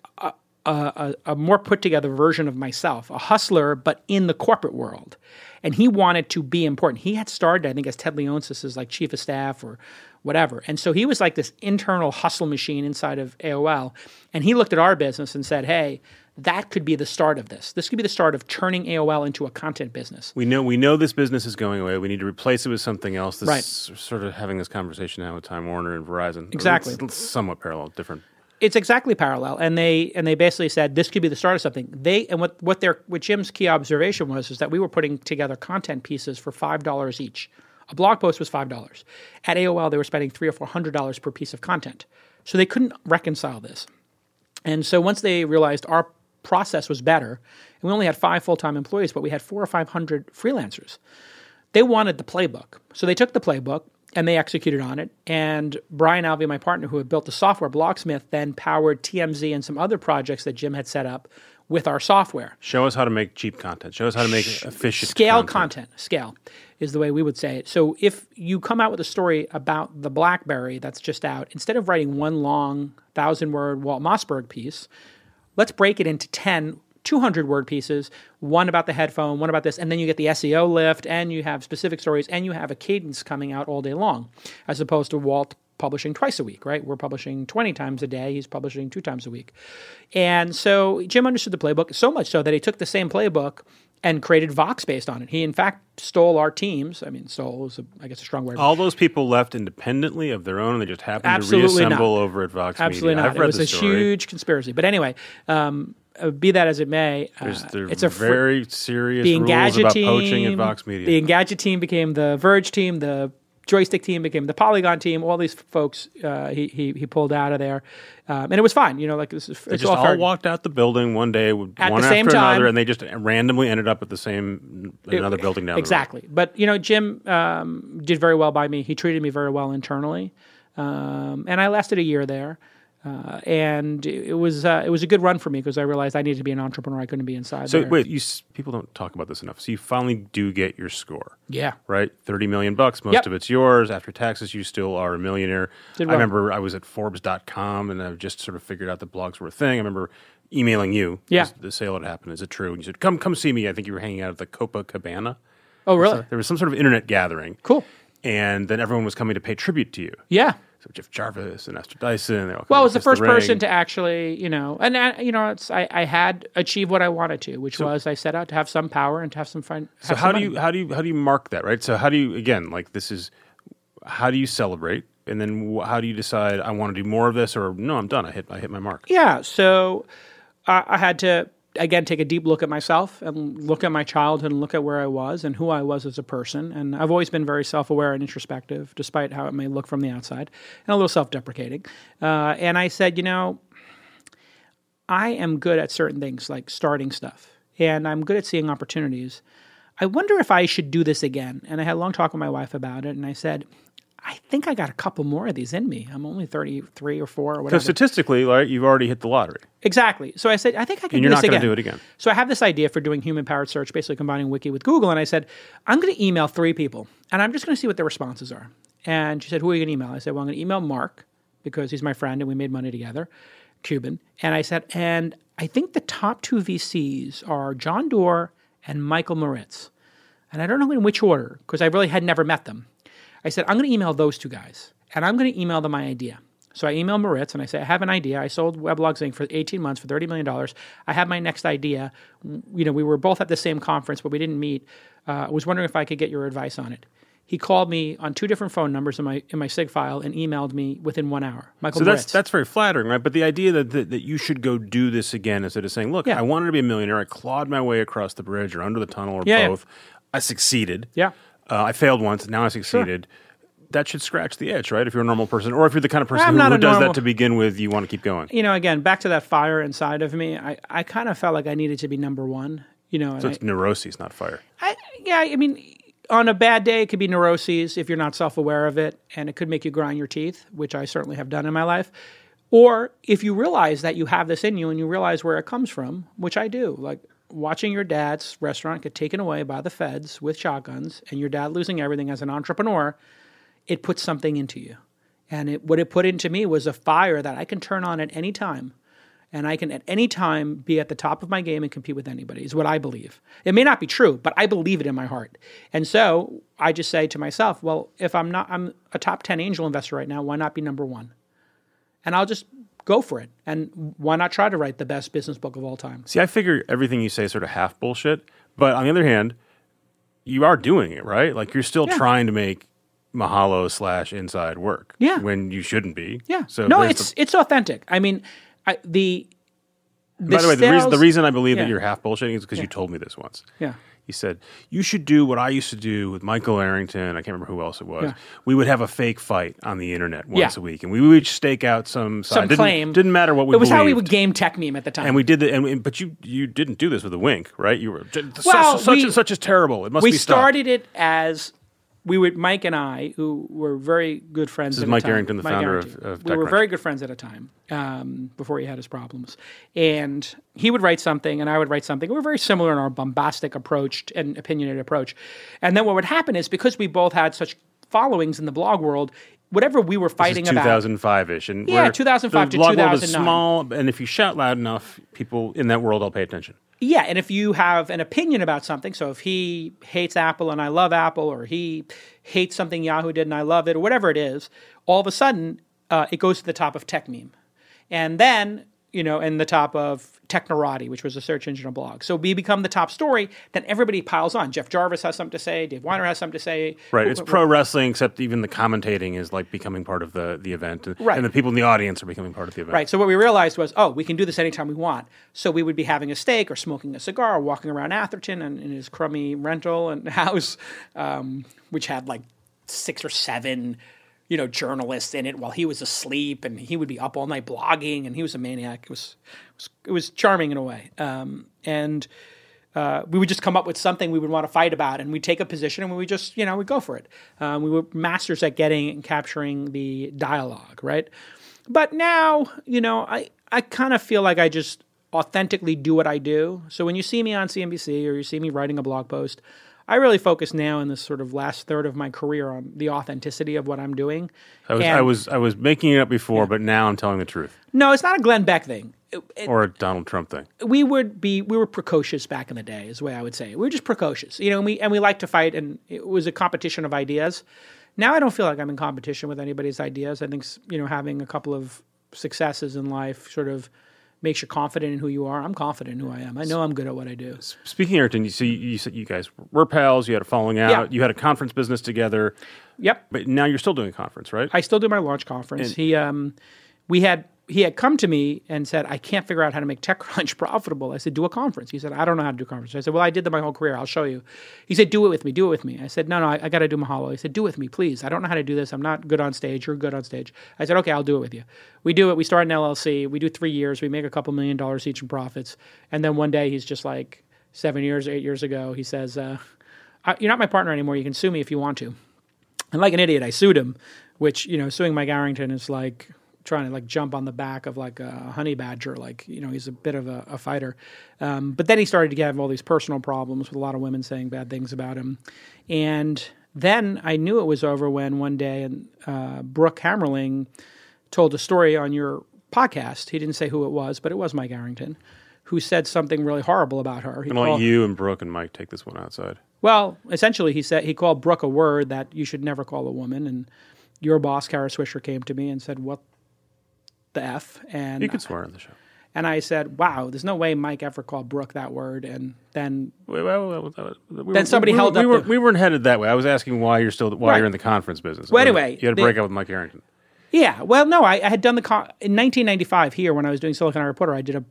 Speaker 3: a, a, a more put together version of myself, a hustler, but in the corporate world. And he wanted to be important. He had started, I think, as Ted Leonsis as like chief of staff or whatever. And so he was like this internal hustle machine inside of AOL. And he looked at our business and said, hey, that could be the start of this. This could be the start of turning AOL into a content business.
Speaker 2: We know we know this business is going away. We need to replace it with something else. This
Speaker 3: Right.
Speaker 2: sort of having this conversation now with Time Warner and Verizon.
Speaker 3: Exactly.
Speaker 2: It's somewhat parallel, different.
Speaker 3: It's exactly parallel and they and they basically said this could be the start of something. They and what what their what jim's key observation was is that we were putting together content pieces for five dollars each. A blog post was five dollars. At aol they were spending three or four hundred dollars per piece of content. So they couldn't reconcile this. And so once they realized our process was better and we only had five full-time employees but we had four or five hundred freelancers they wanted the playbook. So they took the playbook and they executed on it. And Brian Alvey, my partner, who had built the software, Blogsmith, then powered TMZ and some other projects that Jim had set up with our software.
Speaker 2: Show us how to make cheap content. Show us how to make efficient
Speaker 3: Scale
Speaker 2: content.
Speaker 3: content. Scale is the way we would say it. So if you come out with a story about the BlackBerry that's just out, instead of writing one long thousand word Walt Mossberg piece, let's break it into 10 200 word pieces one about the headphone one about this and then you get the seo lift and you have specific stories and you have a cadence coming out all day long as opposed to walt publishing twice a week right we're publishing 20 times a day he's publishing two times a week and so jim understood the playbook so much so that he took the same playbook and created vox based on it he in fact stole our teams i mean stole is a, i guess a strong word
Speaker 2: All those people left independently of their own, and they just happened
Speaker 3: Absolutely
Speaker 2: to reassemble
Speaker 3: not.
Speaker 2: over at Vox
Speaker 3: Absolutely
Speaker 2: Media.
Speaker 3: not.
Speaker 2: I've
Speaker 3: it was a huge conspiracy. But anyway, um, uh, be that as it may, uh,
Speaker 2: There's,
Speaker 3: it's a fr-
Speaker 2: very serious
Speaker 3: the
Speaker 2: rules about
Speaker 3: team.
Speaker 2: poaching at Vox Media.
Speaker 3: The Engadget team became the Verge team. The Joystiq team became the Polygon team. All these folks uh, he, he he pulled out of there, um, and it was fine. You know, like this is
Speaker 2: they
Speaker 3: it's
Speaker 2: just
Speaker 3: all
Speaker 2: all walked out the building one day, one
Speaker 3: At the
Speaker 2: after
Speaker 3: same time.
Speaker 2: and they just randomly ended up at the same another building down
Speaker 3: exactly. But you know, Jim um, did very well by me. He treated me very well internally, um, and I lasted a year there. Uh, and it was uh, it was a good run for me because I realized I needed to be an entrepreneur. I couldn't be inside.
Speaker 2: So
Speaker 3: there.
Speaker 2: wait, you s- people don't talk about this enough. So you finally do get your score.
Speaker 3: yeah,
Speaker 2: right? 30 million bucks. Most
Speaker 3: Yep.
Speaker 2: of it's yours. After taxes, you still are a millionaire.
Speaker 3: Did
Speaker 2: I
Speaker 3: well.
Speaker 2: remember I was at Forbes.com and I just sort of figured out that blogs were a thing. I remember emailing you.
Speaker 3: Yeah.
Speaker 2: The sale had happened. Is it true? And you said, come, come see me. I think you were hanging out at the Copa Cabana.
Speaker 3: Oh, really?
Speaker 2: There was some sort of internet gathering.
Speaker 3: Cool.
Speaker 2: And then everyone was coming to pay tribute to you.
Speaker 3: Yeah.
Speaker 2: So Jeff Jarvis and Esther Dyson. They all
Speaker 3: Well, I was the first
Speaker 2: ring.
Speaker 3: person to actually, you know, and uh, you know, it's I, I had achieved what I wanted to, which was I set out to have some power and to have some fun.
Speaker 2: So how do you how do you how do you mark that right? So how do you again like this is how do you celebrate and then wh- how do you decide I want to do more of this or no I'm done I hit I hit my mark.
Speaker 3: Yeah. So I, I had to again take a deep look at myself and look at my childhood and look at where I was and who I was as a person. And I've always been very self-aware and introspective, despite how it may look from the outside, and a little self-deprecating. Uh, and I said, you know, I am good at certain things like starting stuff, and I'm good at seeing opportunities. I wonder if I should do this again. And I had a long talk with my wife about it, and I said, I think I got a couple more of these in me. I'm only 33 or 4 or
Speaker 2: So
Speaker 3: whatever.
Speaker 2: statistically, right, you've already hit the lottery,
Speaker 3: Exactly. So I said, I think I can
Speaker 2: and
Speaker 3: do
Speaker 2: you're not going to do it again.
Speaker 3: So I have this idea for doing human powered search, basically combining Wiki with Google. And I said, I'm going to email three people and I'm just going to see what their responses are. And she said, Who are you going to email? I said, Well, I'm going to email Mark because he's my friend and we made money together, Cuban. And I said, And I think the top two VCs are John Doerr and Michael Moritz. And I don't know in which order because I really had never met them. I said, I'm going to email those two guys and I'm going to email them my idea. So I email Moritz and I say, I have an idea. I sold Weblogs Inc. for 18 months for $30 million. I have my next idea. You know, we were both at the same conference, but we didn't meet. Uh, I was wondering if I could get your advice on it. He called me on two different phone numbers in my in my SIG file and emailed me within one hour. Michael
Speaker 2: So
Speaker 3: Moritz.
Speaker 2: that's that's very flattering, right? But the idea that, that that you should go do this again instead of saying, "Look,
Speaker 3: Yeah.
Speaker 2: I wanted to be a millionaire. I clawed my way across the bridge or under the tunnel or
Speaker 3: Yeah, yeah.
Speaker 2: both. I succeeded.
Speaker 3: Yeah.
Speaker 2: Uh, I failed once. Now I succeeded. that should scratch the itch, right? If you're a normal person, or if you're the kind of person
Speaker 3: I'm
Speaker 2: who, who does
Speaker 3: normal-
Speaker 2: that to begin with, you want to keep going.
Speaker 3: you know, again, back to that fire inside of me. I, I kind of felt like I needed to be number one. You know,
Speaker 2: So
Speaker 3: I-
Speaker 2: it's neuroses, not fire.
Speaker 3: I, yeah, I mean, on a bad day, it could be neuroses if you're not self aware of it, and it could make you grind your teeth, which I certainly have done in my life. Or if you realize that you have this in you and you realize where it comes from, which I do, like watching your dad's restaurant get taken away by the feds with shotguns and your dad losing everything as an entrepreneur, it puts something into you. And it, what it put into me was a fire that I can turn on at any time and I can at any time be at the top of my game and compete with anybody, is what I believe. It may not be true, but I believe it in my heart. And so I just say to myself, well, if I'm not, I'm a top 10 angel investor right now, why not be number one? And I'll just go for it. And why not try to write the best business book of all time?
Speaker 2: See, I figure everything you say is sort of half bullshit, but on the other hand, you are doing it right. Like you're still
Speaker 3: Yeah.
Speaker 2: trying to make Mahalo slash Inside work.
Speaker 3: Yeah.
Speaker 2: when you shouldn't be.
Speaker 3: Yeah.
Speaker 2: So
Speaker 3: no, it's
Speaker 2: the-
Speaker 3: it's authentic. I mean, I, the, the
Speaker 2: by the way, the reason, the reason I believe
Speaker 3: Yeah.
Speaker 2: that you're half bullshitting is because you told me this once.
Speaker 3: Yeah.
Speaker 2: He said, You should do what I used to do with Michael Arrington. I can't remember who else it was.
Speaker 3: Yeah.
Speaker 2: We would have a fake fight on the internet once
Speaker 3: Yeah.
Speaker 2: a week, and we would stake out some
Speaker 3: some
Speaker 2: didn't,
Speaker 3: claim.
Speaker 2: Didn't matter what we
Speaker 3: It was how we would game Techmeme at the time.
Speaker 2: And we did the, and, we- but you you didn't do this with a wink, right? You were "J-
Speaker 3: Well,
Speaker 2: such,
Speaker 3: we-
Speaker 2: and such is terrible. It must
Speaker 3: we
Speaker 2: be stopped."
Speaker 3: started it as we would Mike and I, who were very good friends.
Speaker 2: This is
Speaker 3: at a
Speaker 2: Mike
Speaker 3: time-
Speaker 2: Arrington, the
Speaker 3: Mike
Speaker 2: founder of-
Speaker 3: Arrington.
Speaker 2: of
Speaker 3: we were very good friends at a time um, before he had his problems, and he would write something, and I would write something. We were very similar in our bombastic approach and opinionated approach. And then what would happen is because we both had such followings in the blog world, whatever we were fighting
Speaker 2: This is
Speaker 3: about.
Speaker 2: 2005 ish, and
Speaker 3: Yeah, 2005
Speaker 2: the
Speaker 3: to
Speaker 2: blog world is small, and if you shout loud enough, people in that world will pay attention.
Speaker 3: Yeah, and if you have an opinion about something, so if he hates Apple and I love Apple, or he hates something Yahoo did and I love it, or whatever it is, all of a sudden uh, it goes to the top of Techmeme, and then you know, in the top of Technorati, which was a search engine and blog. So we become the top story. Then everybody piles on. Jeff Jarvis has something to say. Dave Winer has something to say.
Speaker 2: Right, it's pro wrestling, except even the commentating is like becoming part of the, the event, and,
Speaker 3: Right.
Speaker 2: and the people in the audience are becoming part of the event.
Speaker 3: Right. So what we realized was, oh, we can do this anytime we want. So we would be having a steak or smoking a cigar, or walking around Atherton and in his crummy rental and house, um, which had like six or seven, you know, journalists in it while he was asleep, and he would be up all night blogging, and he was a maniac. It was it was, it was charming in a way, um, and. Uh, we would just come up with something we would want to fight about, and we'd take a position, and we would just, you know, we'd go for it. Um, we were masters at getting and capturing the dialogue, right? But now, you know, I, I kind of feel like I just authentically do what I do. So when you see me on CNBC or you see me writing a blog post, I really focus now in this sort of last third of my career on the authenticity of what I'm doing.
Speaker 2: I was,
Speaker 3: And-
Speaker 2: I was I was making it up before, but now I'm telling the truth,
Speaker 3: no, it's not a Glenn Beck thing. It- it-
Speaker 2: or a Donald Trump thing.
Speaker 3: we would be we were precocious back in the day is the way I would say. it. We were just precocious. You know, and we and we like to fight and it was a competition of ideas. Now I don't feel like I'm in competition with anybody's ideas. I think you know having a couple of successes in life sort of makes you confident in who you are. I'm confident in who I am. I know I'm good at what I do.
Speaker 2: Speaking of Arrington, you, so you, you said you guys were pals. You had a falling out.
Speaker 3: Yeah.
Speaker 2: You had a conference business together,
Speaker 3: Yep.
Speaker 2: but now you're still doing a conference, right?
Speaker 3: I still do my launch conference. he um we had he had come to me and said, I can't figure out how to make TechCrunch profitable. I said, do a conference. He said, I don't know how to do a conference. I said, well, I did that my whole career. I'll show you. He said, do it with me. Do it with me. I said, no, no, I, I got to do Mahalo. He said, do it with me, please. I don't know how to do this. I'm not good on stage. You're good on stage. I said, okay, I'll do it with you. We do it. We start an LLC. We do three years. We make a couple million dollars each in profits. And then one day he's just like seven years, eight years ago, he says, uh, you're not my partner anymore. You can sue me if you want to. And like an idiot, I sued him, which, you know, suing Mike Arrington is like trying to like jump on the back of like a honey badger. Like, you know, he's a bit of a, a fighter. Um, but then he started to have all these personal problems with a lot of women saying bad things about him. And then I knew it was over when one day and uh, Brooke Hammerling told a story on your podcast. He didn't say who it was, but it was Mike Arrington, who said something really horrible about her. He called-
Speaker 2: let you and Brooke and Mike take this one outside.
Speaker 3: well, essentially, he said he called Brooke a word that you should never call a woman. And your boss, Kara Swisher, came to me and said, "What the f?" And
Speaker 2: You could swear on the show.
Speaker 3: and I said, "Wow, there's no way Mike ever called Brooke that word." And then
Speaker 2: Well, we
Speaker 3: Then
Speaker 2: were-
Speaker 3: somebody
Speaker 2: we
Speaker 3: held up
Speaker 2: we, were,
Speaker 3: the-
Speaker 2: we weren't headed that way. I was asking why you're still why
Speaker 3: Right.
Speaker 2: you're in the conference business.
Speaker 3: Well, anyway,
Speaker 2: you had a
Speaker 3: the-
Speaker 2: breakup with Mike Arrington.
Speaker 3: Yeah, well, no, I, I had done the con- in 1995 here when I was doing Silicon Alley Reporter. I did a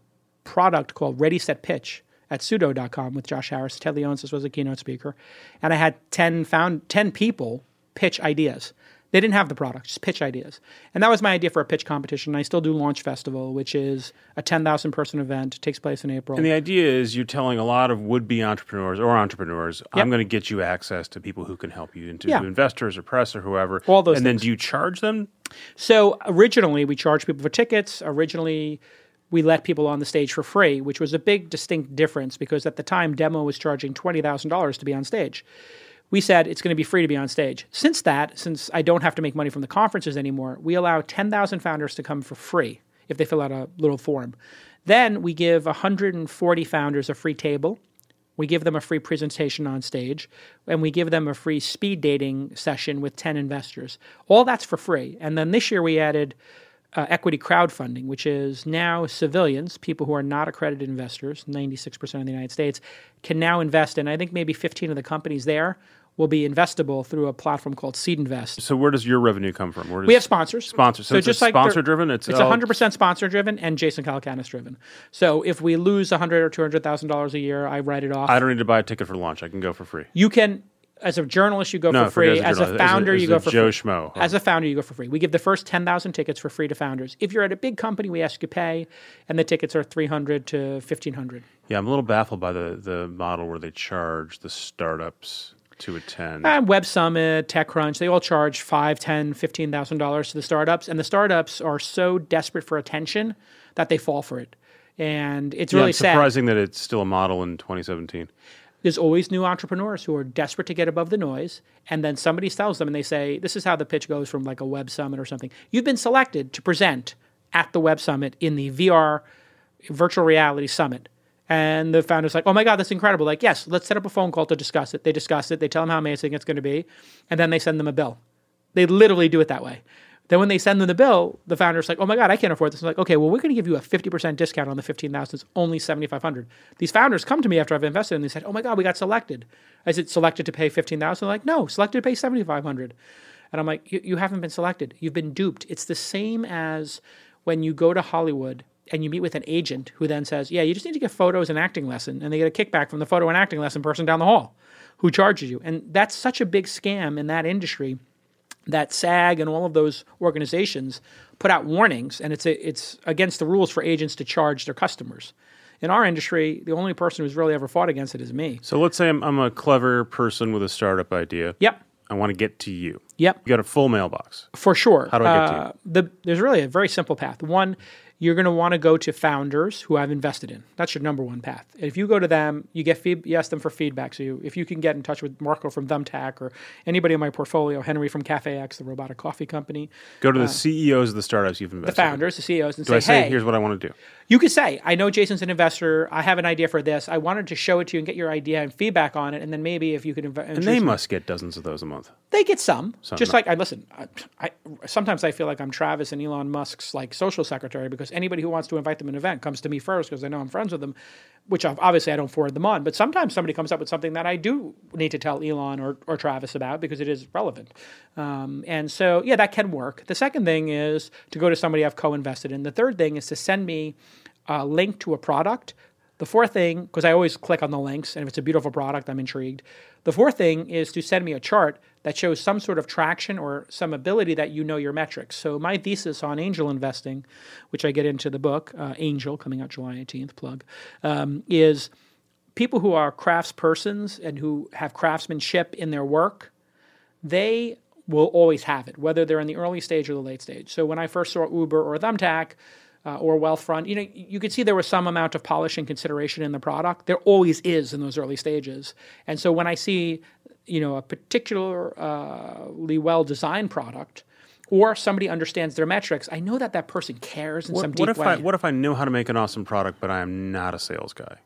Speaker 3: product called Ready Set Pitch at pseudo.com with Josh Harris. Ted Leonsis was a keynote speaker, and I had 10 found 10 people pitch ideas. They didn't have the product, just pitch ideas. And that was my idea for a pitch competition. I still do Launch Festival, which is a 10,000 person event. It takes place in April.
Speaker 2: And the idea is you're telling a lot of would be entrepreneurs or entrepreneurs, I'm going to get you access to people who can help you, into
Speaker 3: Yeah.
Speaker 2: investors or press or whoever.
Speaker 3: All those
Speaker 2: And then do you charge them?
Speaker 3: So originally, we charged people for tickets. Originally, we let people on the stage for free, which was a big distinct difference because at the time, Demo was charging twenty thousand dollars to be on stage. We said it's going to be free to be on stage. Since that, since I don't have to make money from the conferences anymore, we allow ten thousand founders to come for free if they fill out a little form. Then we give 140 founders a free table. We give them a free presentation on stage, and we give them a free speed dating session with 10 investors. All that's for free. And then this year we added uh, equity crowdfunding, which is now civilians, people who are not accredited investors, 96% of the United States, can now invest in. I think maybe 15 of the companies there will be investable through a platform called SeedInvest.
Speaker 2: So where does your revenue come from?
Speaker 3: We have sponsors.
Speaker 2: Sponsors. So, it's just
Speaker 3: like
Speaker 2: sponsor driven. It's
Speaker 3: it's
Speaker 2: all-
Speaker 3: 100% sponsor driven and Jason Calacanis driven. So if we lose 100 or 200,000 dollars a year, I write it off.
Speaker 2: I don't need to buy a ticket for launch. I can go for free.
Speaker 3: you can as a journalist you go
Speaker 2: No,
Speaker 3: for free as
Speaker 2: as
Speaker 3: a
Speaker 2: a journalist. As a-
Speaker 3: founder
Speaker 2: as
Speaker 3: you
Speaker 2: a
Speaker 3: go for
Speaker 2: Joe
Speaker 3: free.
Speaker 2: Schmo.
Speaker 3: as a founder you go for free we give the first 10,000 tickets for free to founders if you're at a big company we ask you to pay and the tickets are 300 to 1500
Speaker 2: Yeah, I'm a little baffled by the, the model where they charge the startups to attend.
Speaker 3: and web summit techcrunch they all charge 5 10 15000 dollars to the startups and the startups are so desperate for attention that they fall for it and it's
Speaker 2: yeah,
Speaker 3: really
Speaker 2: it's
Speaker 3: sad
Speaker 2: surprising that it's still a model in 2017.
Speaker 3: There's always new entrepreneurs who are desperate to get above the noise and then somebody sells them and they say this is how the pitch goes from like a web summit or something. You've been selected to present at the web summit in the vr virtual reality summit. And the founder's like oh my god that's incredible. Like yes let's set up a phone call to discuss it. They discuss it they tell them how amazing it's going to be and then they send them a bill. They literally do it that way then when they send them the bill, the founder's like, "Oh my god, I can't afford this." I'm like, "Okay, well, we're going to give you a 50% discount on the 15,000. It's only 7,500." These founders come to me after I've invested and they said, "Oh my god, we got selected." I said, "Selected to pay 15,000?" They're like, "No, selected to pay 7,500." And I'm like, you, "You haven't been selected. You've been duped." It's the same as when you go to Hollywood and you meet with an agent who then says, "Yeah, you just need to get photos and acting lesson," and they get a kickback from the photo and acting lesson person down the hall who charges you. And that's such a big scam in that industry that SAG and all of those organizations put out warnings, and it's a, it's against the rules for agents to charge their customers. In our industry, the only person who's really ever fought against it is me.
Speaker 2: So let's say I'm, I'm a clever person with a startup idea.
Speaker 3: Yep,
Speaker 2: I want to get to you.
Speaker 3: yep,
Speaker 2: You got a full mailbox.
Speaker 3: for sure.
Speaker 2: How do I get to you?
Speaker 3: Uh, The, there's really a very simple path. One, you're going to want to go to founders who I've invested in. That's your number one path. If you go to them, you get feed, you ask them for feedback. So you, if you can get in touch with Marco from Thumbtack or anybody in my portfolio, Henry from Cafe X, the robotic coffee company,
Speaker 2: Go to the CEOs of the startups you've
Speaker 3: Uh, the
Speaker 2: invested. in.
Speaker 3: The founders, the CEOs, and
Speaker 2: Do I
Speaker 3: say,
Speaker 2: say,
Speaker 3: "Hey,
Speaker 2: here's what I want to do?
Speaker 3: You could say, I know Jason's an investor. I have an idea for this. I wanted to show it to you and get your idea and feedback on it. And then maybe if you could invest.
Speaker 2: And they must get dozens of those a month.
Speaker 3: They get some. Just
Speaker 2: no.
Speaker 3: like I listen. I, I sometimes I feel like I'm Travis and Elon Musk's like social secretary because anybody who wants to invite them an event comes to me first because I know I'm friends with them, which obviously I don't forward them on. But sometimes somebody comes up with something that I do need to tell Elon or, or Travis about because it is relevant. Um, and so yeah, that can work. The second thing is to go to somebody I've co-invested in. The third thing is to send me a link to a product. The fourth thing, because I always click on the links, and if it's a beautiful product, I'm intrigued. The fourth thing is to send me a chart that shows some sort of traction or some ability that you know your metrics. So, my thesis on angel investing, which I get into the book, uh, Angel, coming out July 18th, plug, um, is people who are craftspersons and who have craftsmanship in their work, they will always have it, whether they're in the early stage or the late stage. So when I first saw Uber or Thumbtack uh, or Wealthfront, you know, you could see there was some amount of polish and consideration in the product. There always is in those early stages. And so when I see, you know, a particularly well designed product. Or somebody understands their metrics. I know that that person cares in some
Speaker 2: What,
Speaker 3: deep
Speaker 2: what if
Speaker 3: way.
Speaker 2: I what if I know how to make an awesome product, but I am not a sales guy?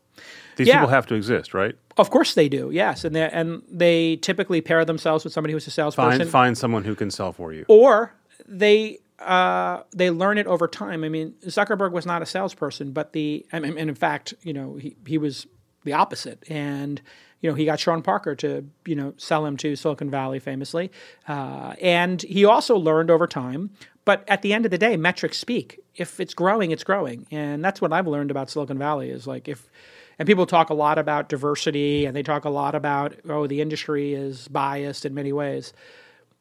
Speaker 2: These
Speaker 3: Yeah.
Speaker 2: people have to exist, right?
Speaker 3: of course they do, yes, and they and they typically pair themselves with somebody who's a salesperson.
Speaker 2: Find find someone who can sell for you.
Speaker 3: or they uh, they learn it over time. I mean, Zuckerberg was not a salesperson, but the I mean, and in fact, you know, he he was the opposite, and you know, he got Sean Parker to you know sell him to Silicon Valley famously, uh, and he also learned over time. But at the end of the day, metrics speak. If it's growing, it's growing, and that's what I've learned about Silicon Valley is like if. And people talk a lot about diversity, and they talk a lot about oh, the industry is biased in many ways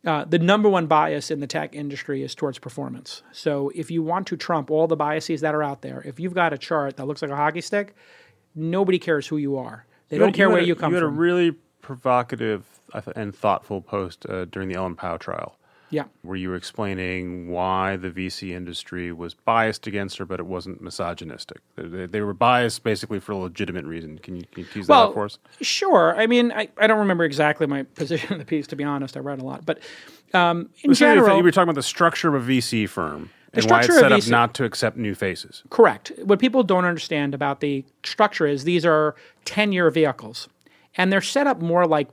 Speaker 3: uh, the number one bias in the tech industry is towards performance. So if you want to trump all the biases that are out there, if you've got a chart that looks like a hockey stick, nobody cares who you are. They don't care where
Speaker 2: a-
Speaker 3: you come from.
Speaker 2: You had
Speaker 3: from.
Speaker 2: a really provocative and thoughtful post uh, during the Ellen Pao trial.
Speaker 3: yeah.
Speaker 2: where you were explaining why the VC industry was biased against her, but it wasn't misogynistic. They, they- were biased basically for a legitimate reason. Can you, can you tease that out for us?
Speaker 3: Sure. I mean, I, I don't remember exactly my position in the piece, to be honest. I read a lot. But um, in
Speaker 2: So
Speaker 3: general,
Speaker 2: you were talking about the structure of a VC firm and why
Speaker 3: structure
Speaker 2: it's
Speaker 3: of
Speaker 2: set up not to accept new faces.
Speaker 3: Correct. What people don't understand about the structure is these are 10 year vehicles, and they're set up more like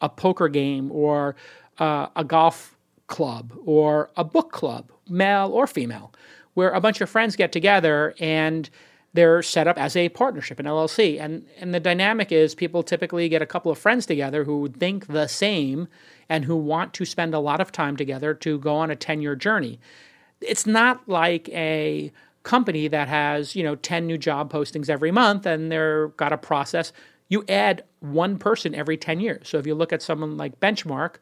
Speaker 3: a poker game or uh, a golf club or a book club, male or female, where a bunch of friends get together and they're set up as a partnership, an LLC. And, and the dynamic is people typically get a couple of friends together who think the same and who want to spend a lot of time together to go on a 10 year journey it's not like a company that has you know 10 new job postings every month and they're got a process you add one person every 10 years so if you look at someone like benchmark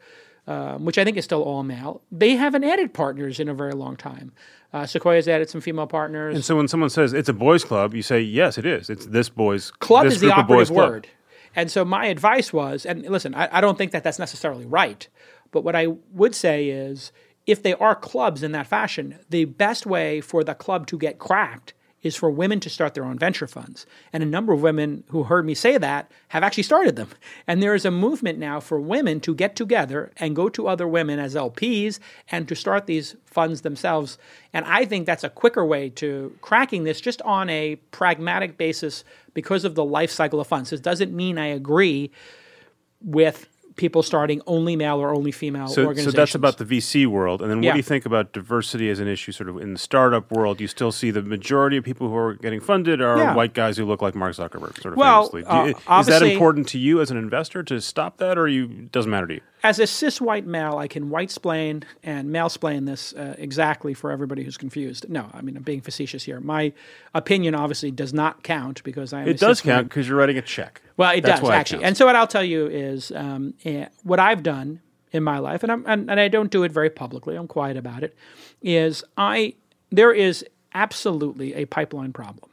Speaker 3: um, which i think is still all male they haven't added partners in a very long time uh, sequoia's added some female partners
Speaker 2: And so when someone says it's a boys' club, you say, yes, it is. It's this boys'
Speaker 3: club
Speaker 2: this
Speaker 3: is the operative
Speaker 2: club.
Speaker 3: word. And so my advice was, and listen, I, I don't think that that's necessarily right, but what I would say is, if they are clubs in that fashion, the best way for the club to get cracked is for women to start their own venture funds. And a number of women who heard me say that have actually started them. And there is a movement now for women to get together and go to other women as LPs and to start these funds themselves. And I think that's a quicker way to cracking this just on a pragmatic basis because of the life cycle of funds. This doesn't mean I agree with people starting only male or only female
Speaker 2: So, so that's about the VC world. And then what
Speaker 3: Yeah.
Speaker 2: do you think about diversity as an issue sort of in the startup world? You still see the majority of people who are getting funded are
Speaker 3: Yeah.
Speaker 2: white guys who look like Mark Zuckerberg, sort of
Speaker 3: Well,
Speaker 2: famously. Do
Speaker 3: uh,
Speaker 2: is that important to you as an investor to stop that, or you doesn't matter to you?
Speaker 3: As a cis white male, I can white splain and male splain this uh, exactly for everybody who's confused. No, I mean I'm being facetious here. My opinion obviously does not count because I am. a
Speaker 2: It does count because you're writing a check.
Speaker 3: Well, it
Speaker 2: That's
Speaker 3: does
Speaker 2: why it
Speaker 3: actually. and so what I'll tell you is um, eh, what I've done in my life, and, I'm, and and I don't do it very publicly. I'm quiet about it. Is I there is absolutely a pipeline problem.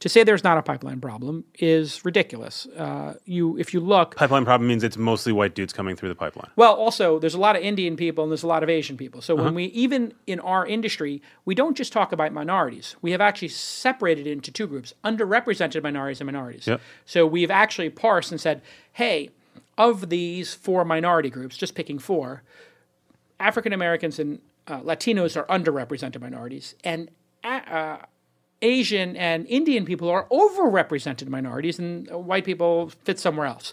Speaker 3: To say there's not a pipeline problem is ridiculous. Uh, you, if you look,
Speaker 2: Pipeline problem means it's mostly white dudes coming through the pipeline.
Speaker 3: well, also there's a lot of Indian people and there's a lot of Asian people. So
Speaker 2: Uh-huh.
Speaker 3: when we even in our industry, we don't just talk about minorities. We have actually separated into two groups: underrepresented minorities and minorities.
Speaker 2: Yep.
Speaker 3: So we've actually parsed and said, hey, of these four minority groups, just picking four, African Americans and uh, Latinos are underrepresented minorities, and uh, Asian and Indian people are overrepresented minorities, and white people fit somewhere else.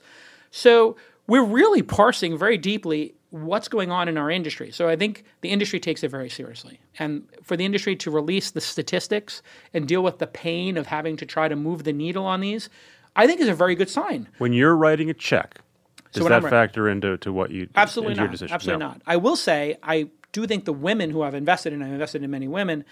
Speaker 3: So we're really parsing very deeply what's going on in our industry. So I think the industry takes it very seriously. And for the industry to release the statistics and deal with the pain of having to try to move the needle on these, I think is a very good sign.
Speaker 2: When you're writing a check, does
Speaker 3: when
Speaker 2: that
Speaker 3: I'm
Speaker 2: factor into to what you
Speaker 3: Absolutely not.
Speaker 2: decision?
Speaker 3: Absolutely
Speaker 2: No.
Speaker 3: not. I will say I do think the women who I've invested in, I've invested in many women,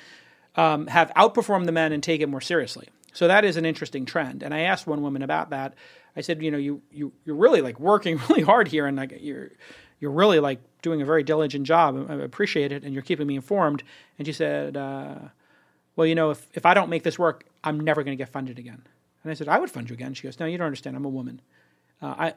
Speaker 3: um, have outperformed the men and take it more seriously. So that is an interesting trend. And I asked one woman about that. I said, you know, you you you're really like working really hard here, and like you're you're really like doing a very diligent job. I appreciate it, and you're keeping me informed. And she said, uh, well, you know, if if I don't make this work, I'm never going to get funded again. And I said, I would fund you again. She goes, no, you don't understand. I'm a woman. Uh, I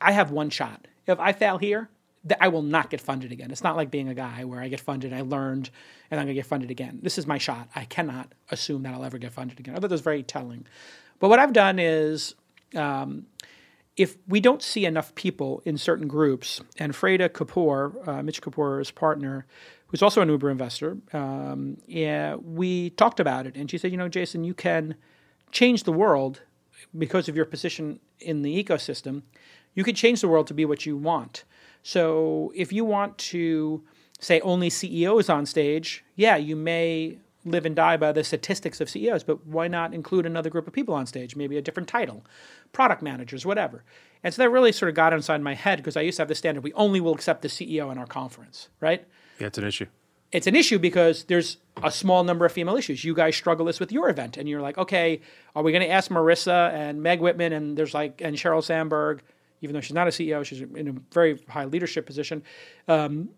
Speaker 3: I have one shot. If I fail here, th- I will not get funded again. It's not like being a guy where I get funded, I learned, and I'm going to get funded again. This is my shot. I cannot assume that I'll ever get funded again. I thought that was very telling. But what I've done is, um, if we don't see enough people in certain groups, and Freada Kapor, uh, Mitch Kapor's partner, who's also an Uber investor, um, yeah, we talked about it, and she said, you know, Jason, you can change the world because of your position in the ecosystem. You could change the world to be what you want. So if you want to say only CEOs on stage, yeah, you may live and die by the statistics of CEOs, but why not include another group of people on stage, maybe a different title, product managers, whatever. And so that really sort of got inside my head because I used to have the standard we only will accept the CEO in our conference, right?
Speaker 2: Yeah, it's an issue.
Speaker 3: it's an issue because there's a small number of female issues. You guys struggle this with your event, and you're like, okay, are we going to ask Marissa and Meg Whitman and there's like and Sheryl Sandberg, even though she's not a CEO, she's in a very high leadership position. Um,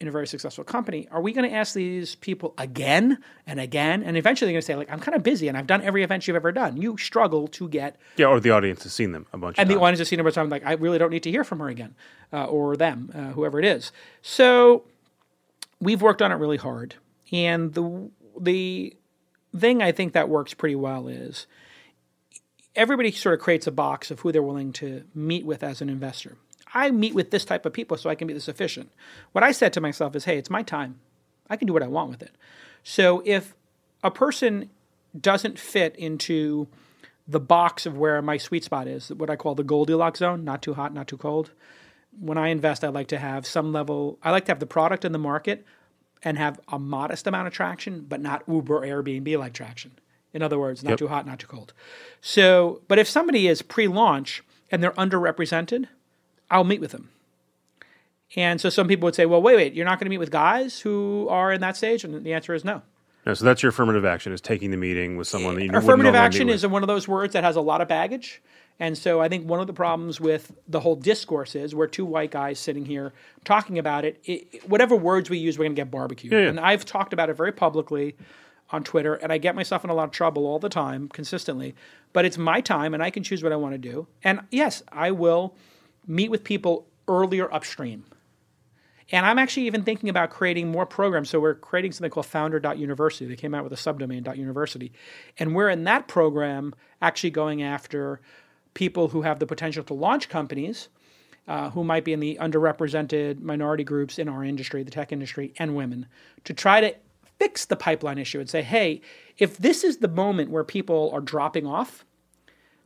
Speaker 3: in a very successful company, are we going to ask these people again and again? And eventually they're going to say, like, I'm kind of busy and I've done every event you've ever done. You struggle to get.
Speaker 2: Yeah, or the audience has seen them a bunch
Speaker 3: And the
Speaker 2: times.
Speaker 3: audience has seen them a bunch I'm like, I really don't need to hear from her again uh, or them, uh, whoever it is. So we've worked on it really hard. And the, the thing I think that works pretty well is everybody sort of creates a box of who they're willing to meet with as an investor. I meet with this type of people so I can be this efficient. What I said to myself is, hey, it's my time. I can do what I want with it. So if a person doesn't fit into the box of where my sweet spot is, what I call the Goldilocks zone, not too hot, not too cold. When I invest, I like to have some level, I like to have the product in the market and have a modest amount of traction, but not Uber Airbnb like traction. In other words, not
Speaker 2: Yep.
Speaker 3: too hot, not too cold. So, but if somebody is pre launch and they're underrepresented, I'll meet with them. And so some people would say, well, wait, wait, you're not going to meet with guys who are in that stage? And the answer is no.
Speaker 2: No, so that's your affirmative action is taking the meeting with someone that you
Speaker 3: affirmative action is one of those words that has a lot of baggage and so i think one of the problems with the whole discourse is we're two white guys sitting here talking about it, it whatever words we use we're going to get barbecued
Speaker 2: Yeah, yeah.
Speaker 3: and i've talked about it very publicly on twitter and i get myself in a lot of trouble all the time consistently but it's my time and i can choose what i want to do and yes i will meet with people earlier upstream and I'm actually even thinking about creating more programs. So we're creating something called founder.university. They came out with a subdomain .university. And we're in that program actually going after people who have the potential to launch companies uh, who might be in the underrepresented minority groups in our industry, the tech industry, and women, to try to fix the pipeline issue and say, hey, if this is the moment where people are dropping off,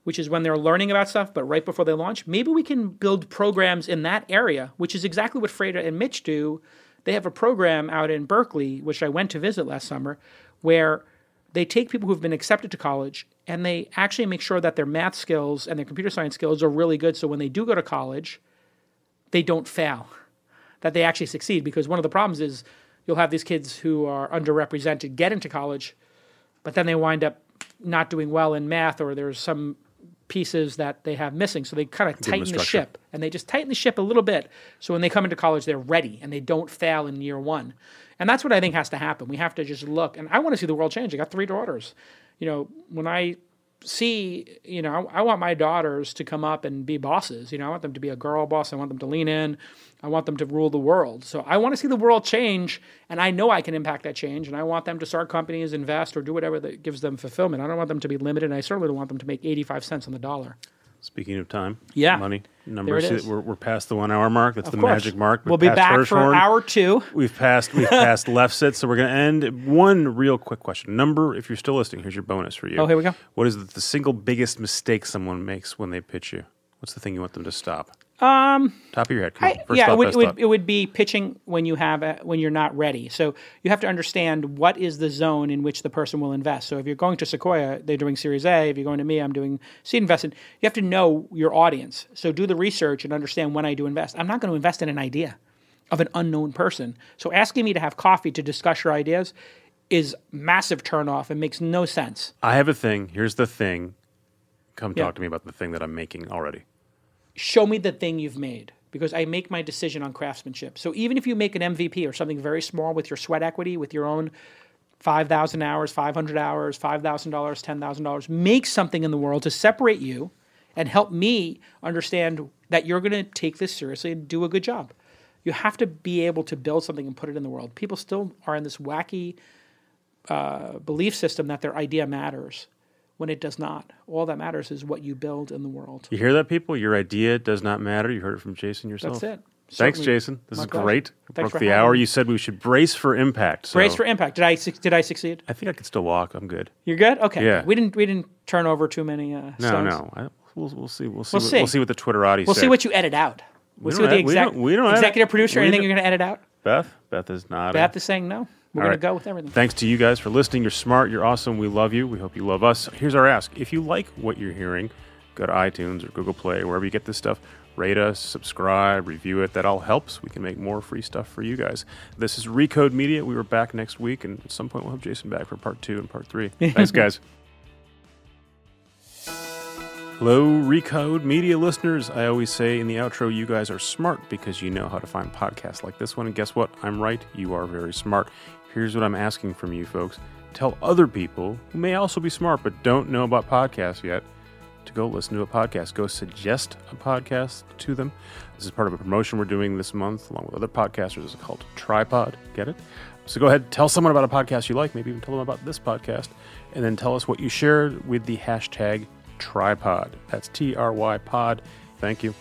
Speaker 3: which is when they're learning about stuff, but right before they launch, maybe we can build programs in that area, which is exactly what Freada and Mitch do. They have a program out in Berkeley, which I went to visit last summer, where they take people who've been accepted to college and they actually make sure that their math skills and their computer science skills are really good. So when they do go to college, they don't fail, that they actually succeed. Because one of the problems is you'll have these kids who are underrepresented get into college, but then they wind up not doing well in math or there's some pieces that they have missing. So they kind of tighten the ship and they just tighten the ship a little bit. So when they come into college, they're ready and they don't fail in year one. And that's what I think has to happen. We have to just look. And I want to see the world change. I got three daughters. You know, when I see, you know, I, I want my daughters to come up and be bosses. You know, I want them to be a girl boss. I want them to lean in. I want them to rule the world. So I want to see the world change, and I know I can impact that change. And I want them to start companies, invest, or do whatever that gives them fulfillment. I don't want them to be limited. And I certainly don't want them to make eighty-five cents on the dollar.
Speaker 2: Speaking of time,
Speaker 3: Yeah.
Speaker 2: money, numbers,
Speaker 3: There it is.
Speaker 2: we're, we're past the one hour mark. That's
Speaker 3: Of
Speaker 2: the
Speaker 3: course.
Speaker 2: magic mark. We've
Speaker 3: We'll be back for
Speaker 2: Hirschhorn.
Speaker 3: hour two.
Speaker 2: We've passed we've passed left sit, so we're going to end. One real quick question: number, if you're still listening, here's your bonus for you.
Speaker 3: Oh, here we go.
Speaker 2: What is the single biggest mistake someone makes when they pitch you? What's the thing you want them to stop? Um, top of your head. Come on.
Speaker 3: I-
Speaker 2: First
Speaker 3: yeah,
Speaker 2: thought,
Speaker 3: it would, it would, it would be pitching when you have a, when you're not ready. So you have to understand what is the zone in which the person will invest. So if you're going to Sequoia, they're doing Series A. If you're going to me, I'm doing seed investment. You have to know your audience. So do the research and understand when I do invest. I'm not going to invest in an idea of an unknown person. So asking me to have coffee to discuss your ideas is massive turnoff and makes no sense.
Speaker 2: I have a thing. Here's the thing. Come
Speaker 3: Yeah.
Speaker 2: talk to me about the thing that I'm making already.
Speaker 3: Show me the thing you've made because I make my decision on craftsmanship. So even if you make an MVP or something very small with your sweat equity, with your own 5,000 hours, 500 hours, $5,000, $10,000, make something in the world to separate you and help me understand that you're going to take this seriously and do a good job. You have to be able to build something and put it in the world. People still are in this wacky uh, belief system that their idea matters when it does not. All that matters is what you build in the world.
Speaker 2: You hear that, people? Your idea does not matter. You heard it from Jason yourself.
Speaker 3: That's it.
Speaker 2: Thanks,
Speaker 3: Certainly.
Speaker 2: Jason. This
Speaker 3: My
Speaker 2: is
Speaker 3: pleasure.
Speaker 2: great.
Speaker 3: Thanks
Speaker 2: Broke
Speaker 3: for
Speaker 2: the
Speaker 3: having
Speaker 2: hour.
Speaker 3: me.
Speaker 2: You said we should brace for impact. So
Speaker 3: Brace for impact. Did I suc- did I succeed?
Speaker 2: I think I could still walk. I'm good.
Speaker 3: You're good. Okay.
Speaker 2: Yeah.
Speaker 3: We didn't we didn't turn over too many uh,
Speaker 2: No,
Speaker 3: stones.
Speaker 2: no. I, we'll, we'll see. We'll see.
Speaker 3: We'll
Speaker 2: what,
Speaker 3: see.
Speaker 2: We'll see what the Twitterati
Speaker 3: We'll
Speaker 2: said.
Speaker 3: see what you edit out. We'll see
Speaker 2: don't
Speaker 3: what the
Speaker 2: ed- we
Speaker 3: exec-
Speaker 2: don't- we don't
Speaker 3: executive producer.
Speaker 2: we
Speaker 3: Anything
Speaker 2: don't-
Speaker 3: you're going to edit out?
Speaker 2: Beth. Beth is not.
Speaker 3: Beth is saying no. We're going
Speaker 2: right.
Speaker 3: to go with everything.
Speaker 2: Thanks to you guys for listening. You're smart. You're awesome. We love you. We hope you love us. Here's our ask: If you like what you're hearing, go to iTunes or Google Play, wherever you get this stuff. Rate us, subscribe, review it. That all helps. We can make more free stuff for you guys. This is Recode Media. We were back next week, and at some point we'll have Jason back for part two and part three. Thanks, guys. Hello, Recode Media listeners. I always say in the outro, you guys are smart because you know how to find podcasts like this one. And guess what? I'm right. You are very smart. Here's what I'm asking from you folks tell other people who may also be smart but don't know about podcasts yet to go listen to a podcast. Go suggest a podcast to them. This is part of a promotion we're doing this month along with other podcasters. It's called Trypod. Get it? So go ahead, tell someone about a podcast you like, maybe even tell them about this podcast, and then tell us what you shared with the hashtag trypod. That's T R Y pod. Thank you.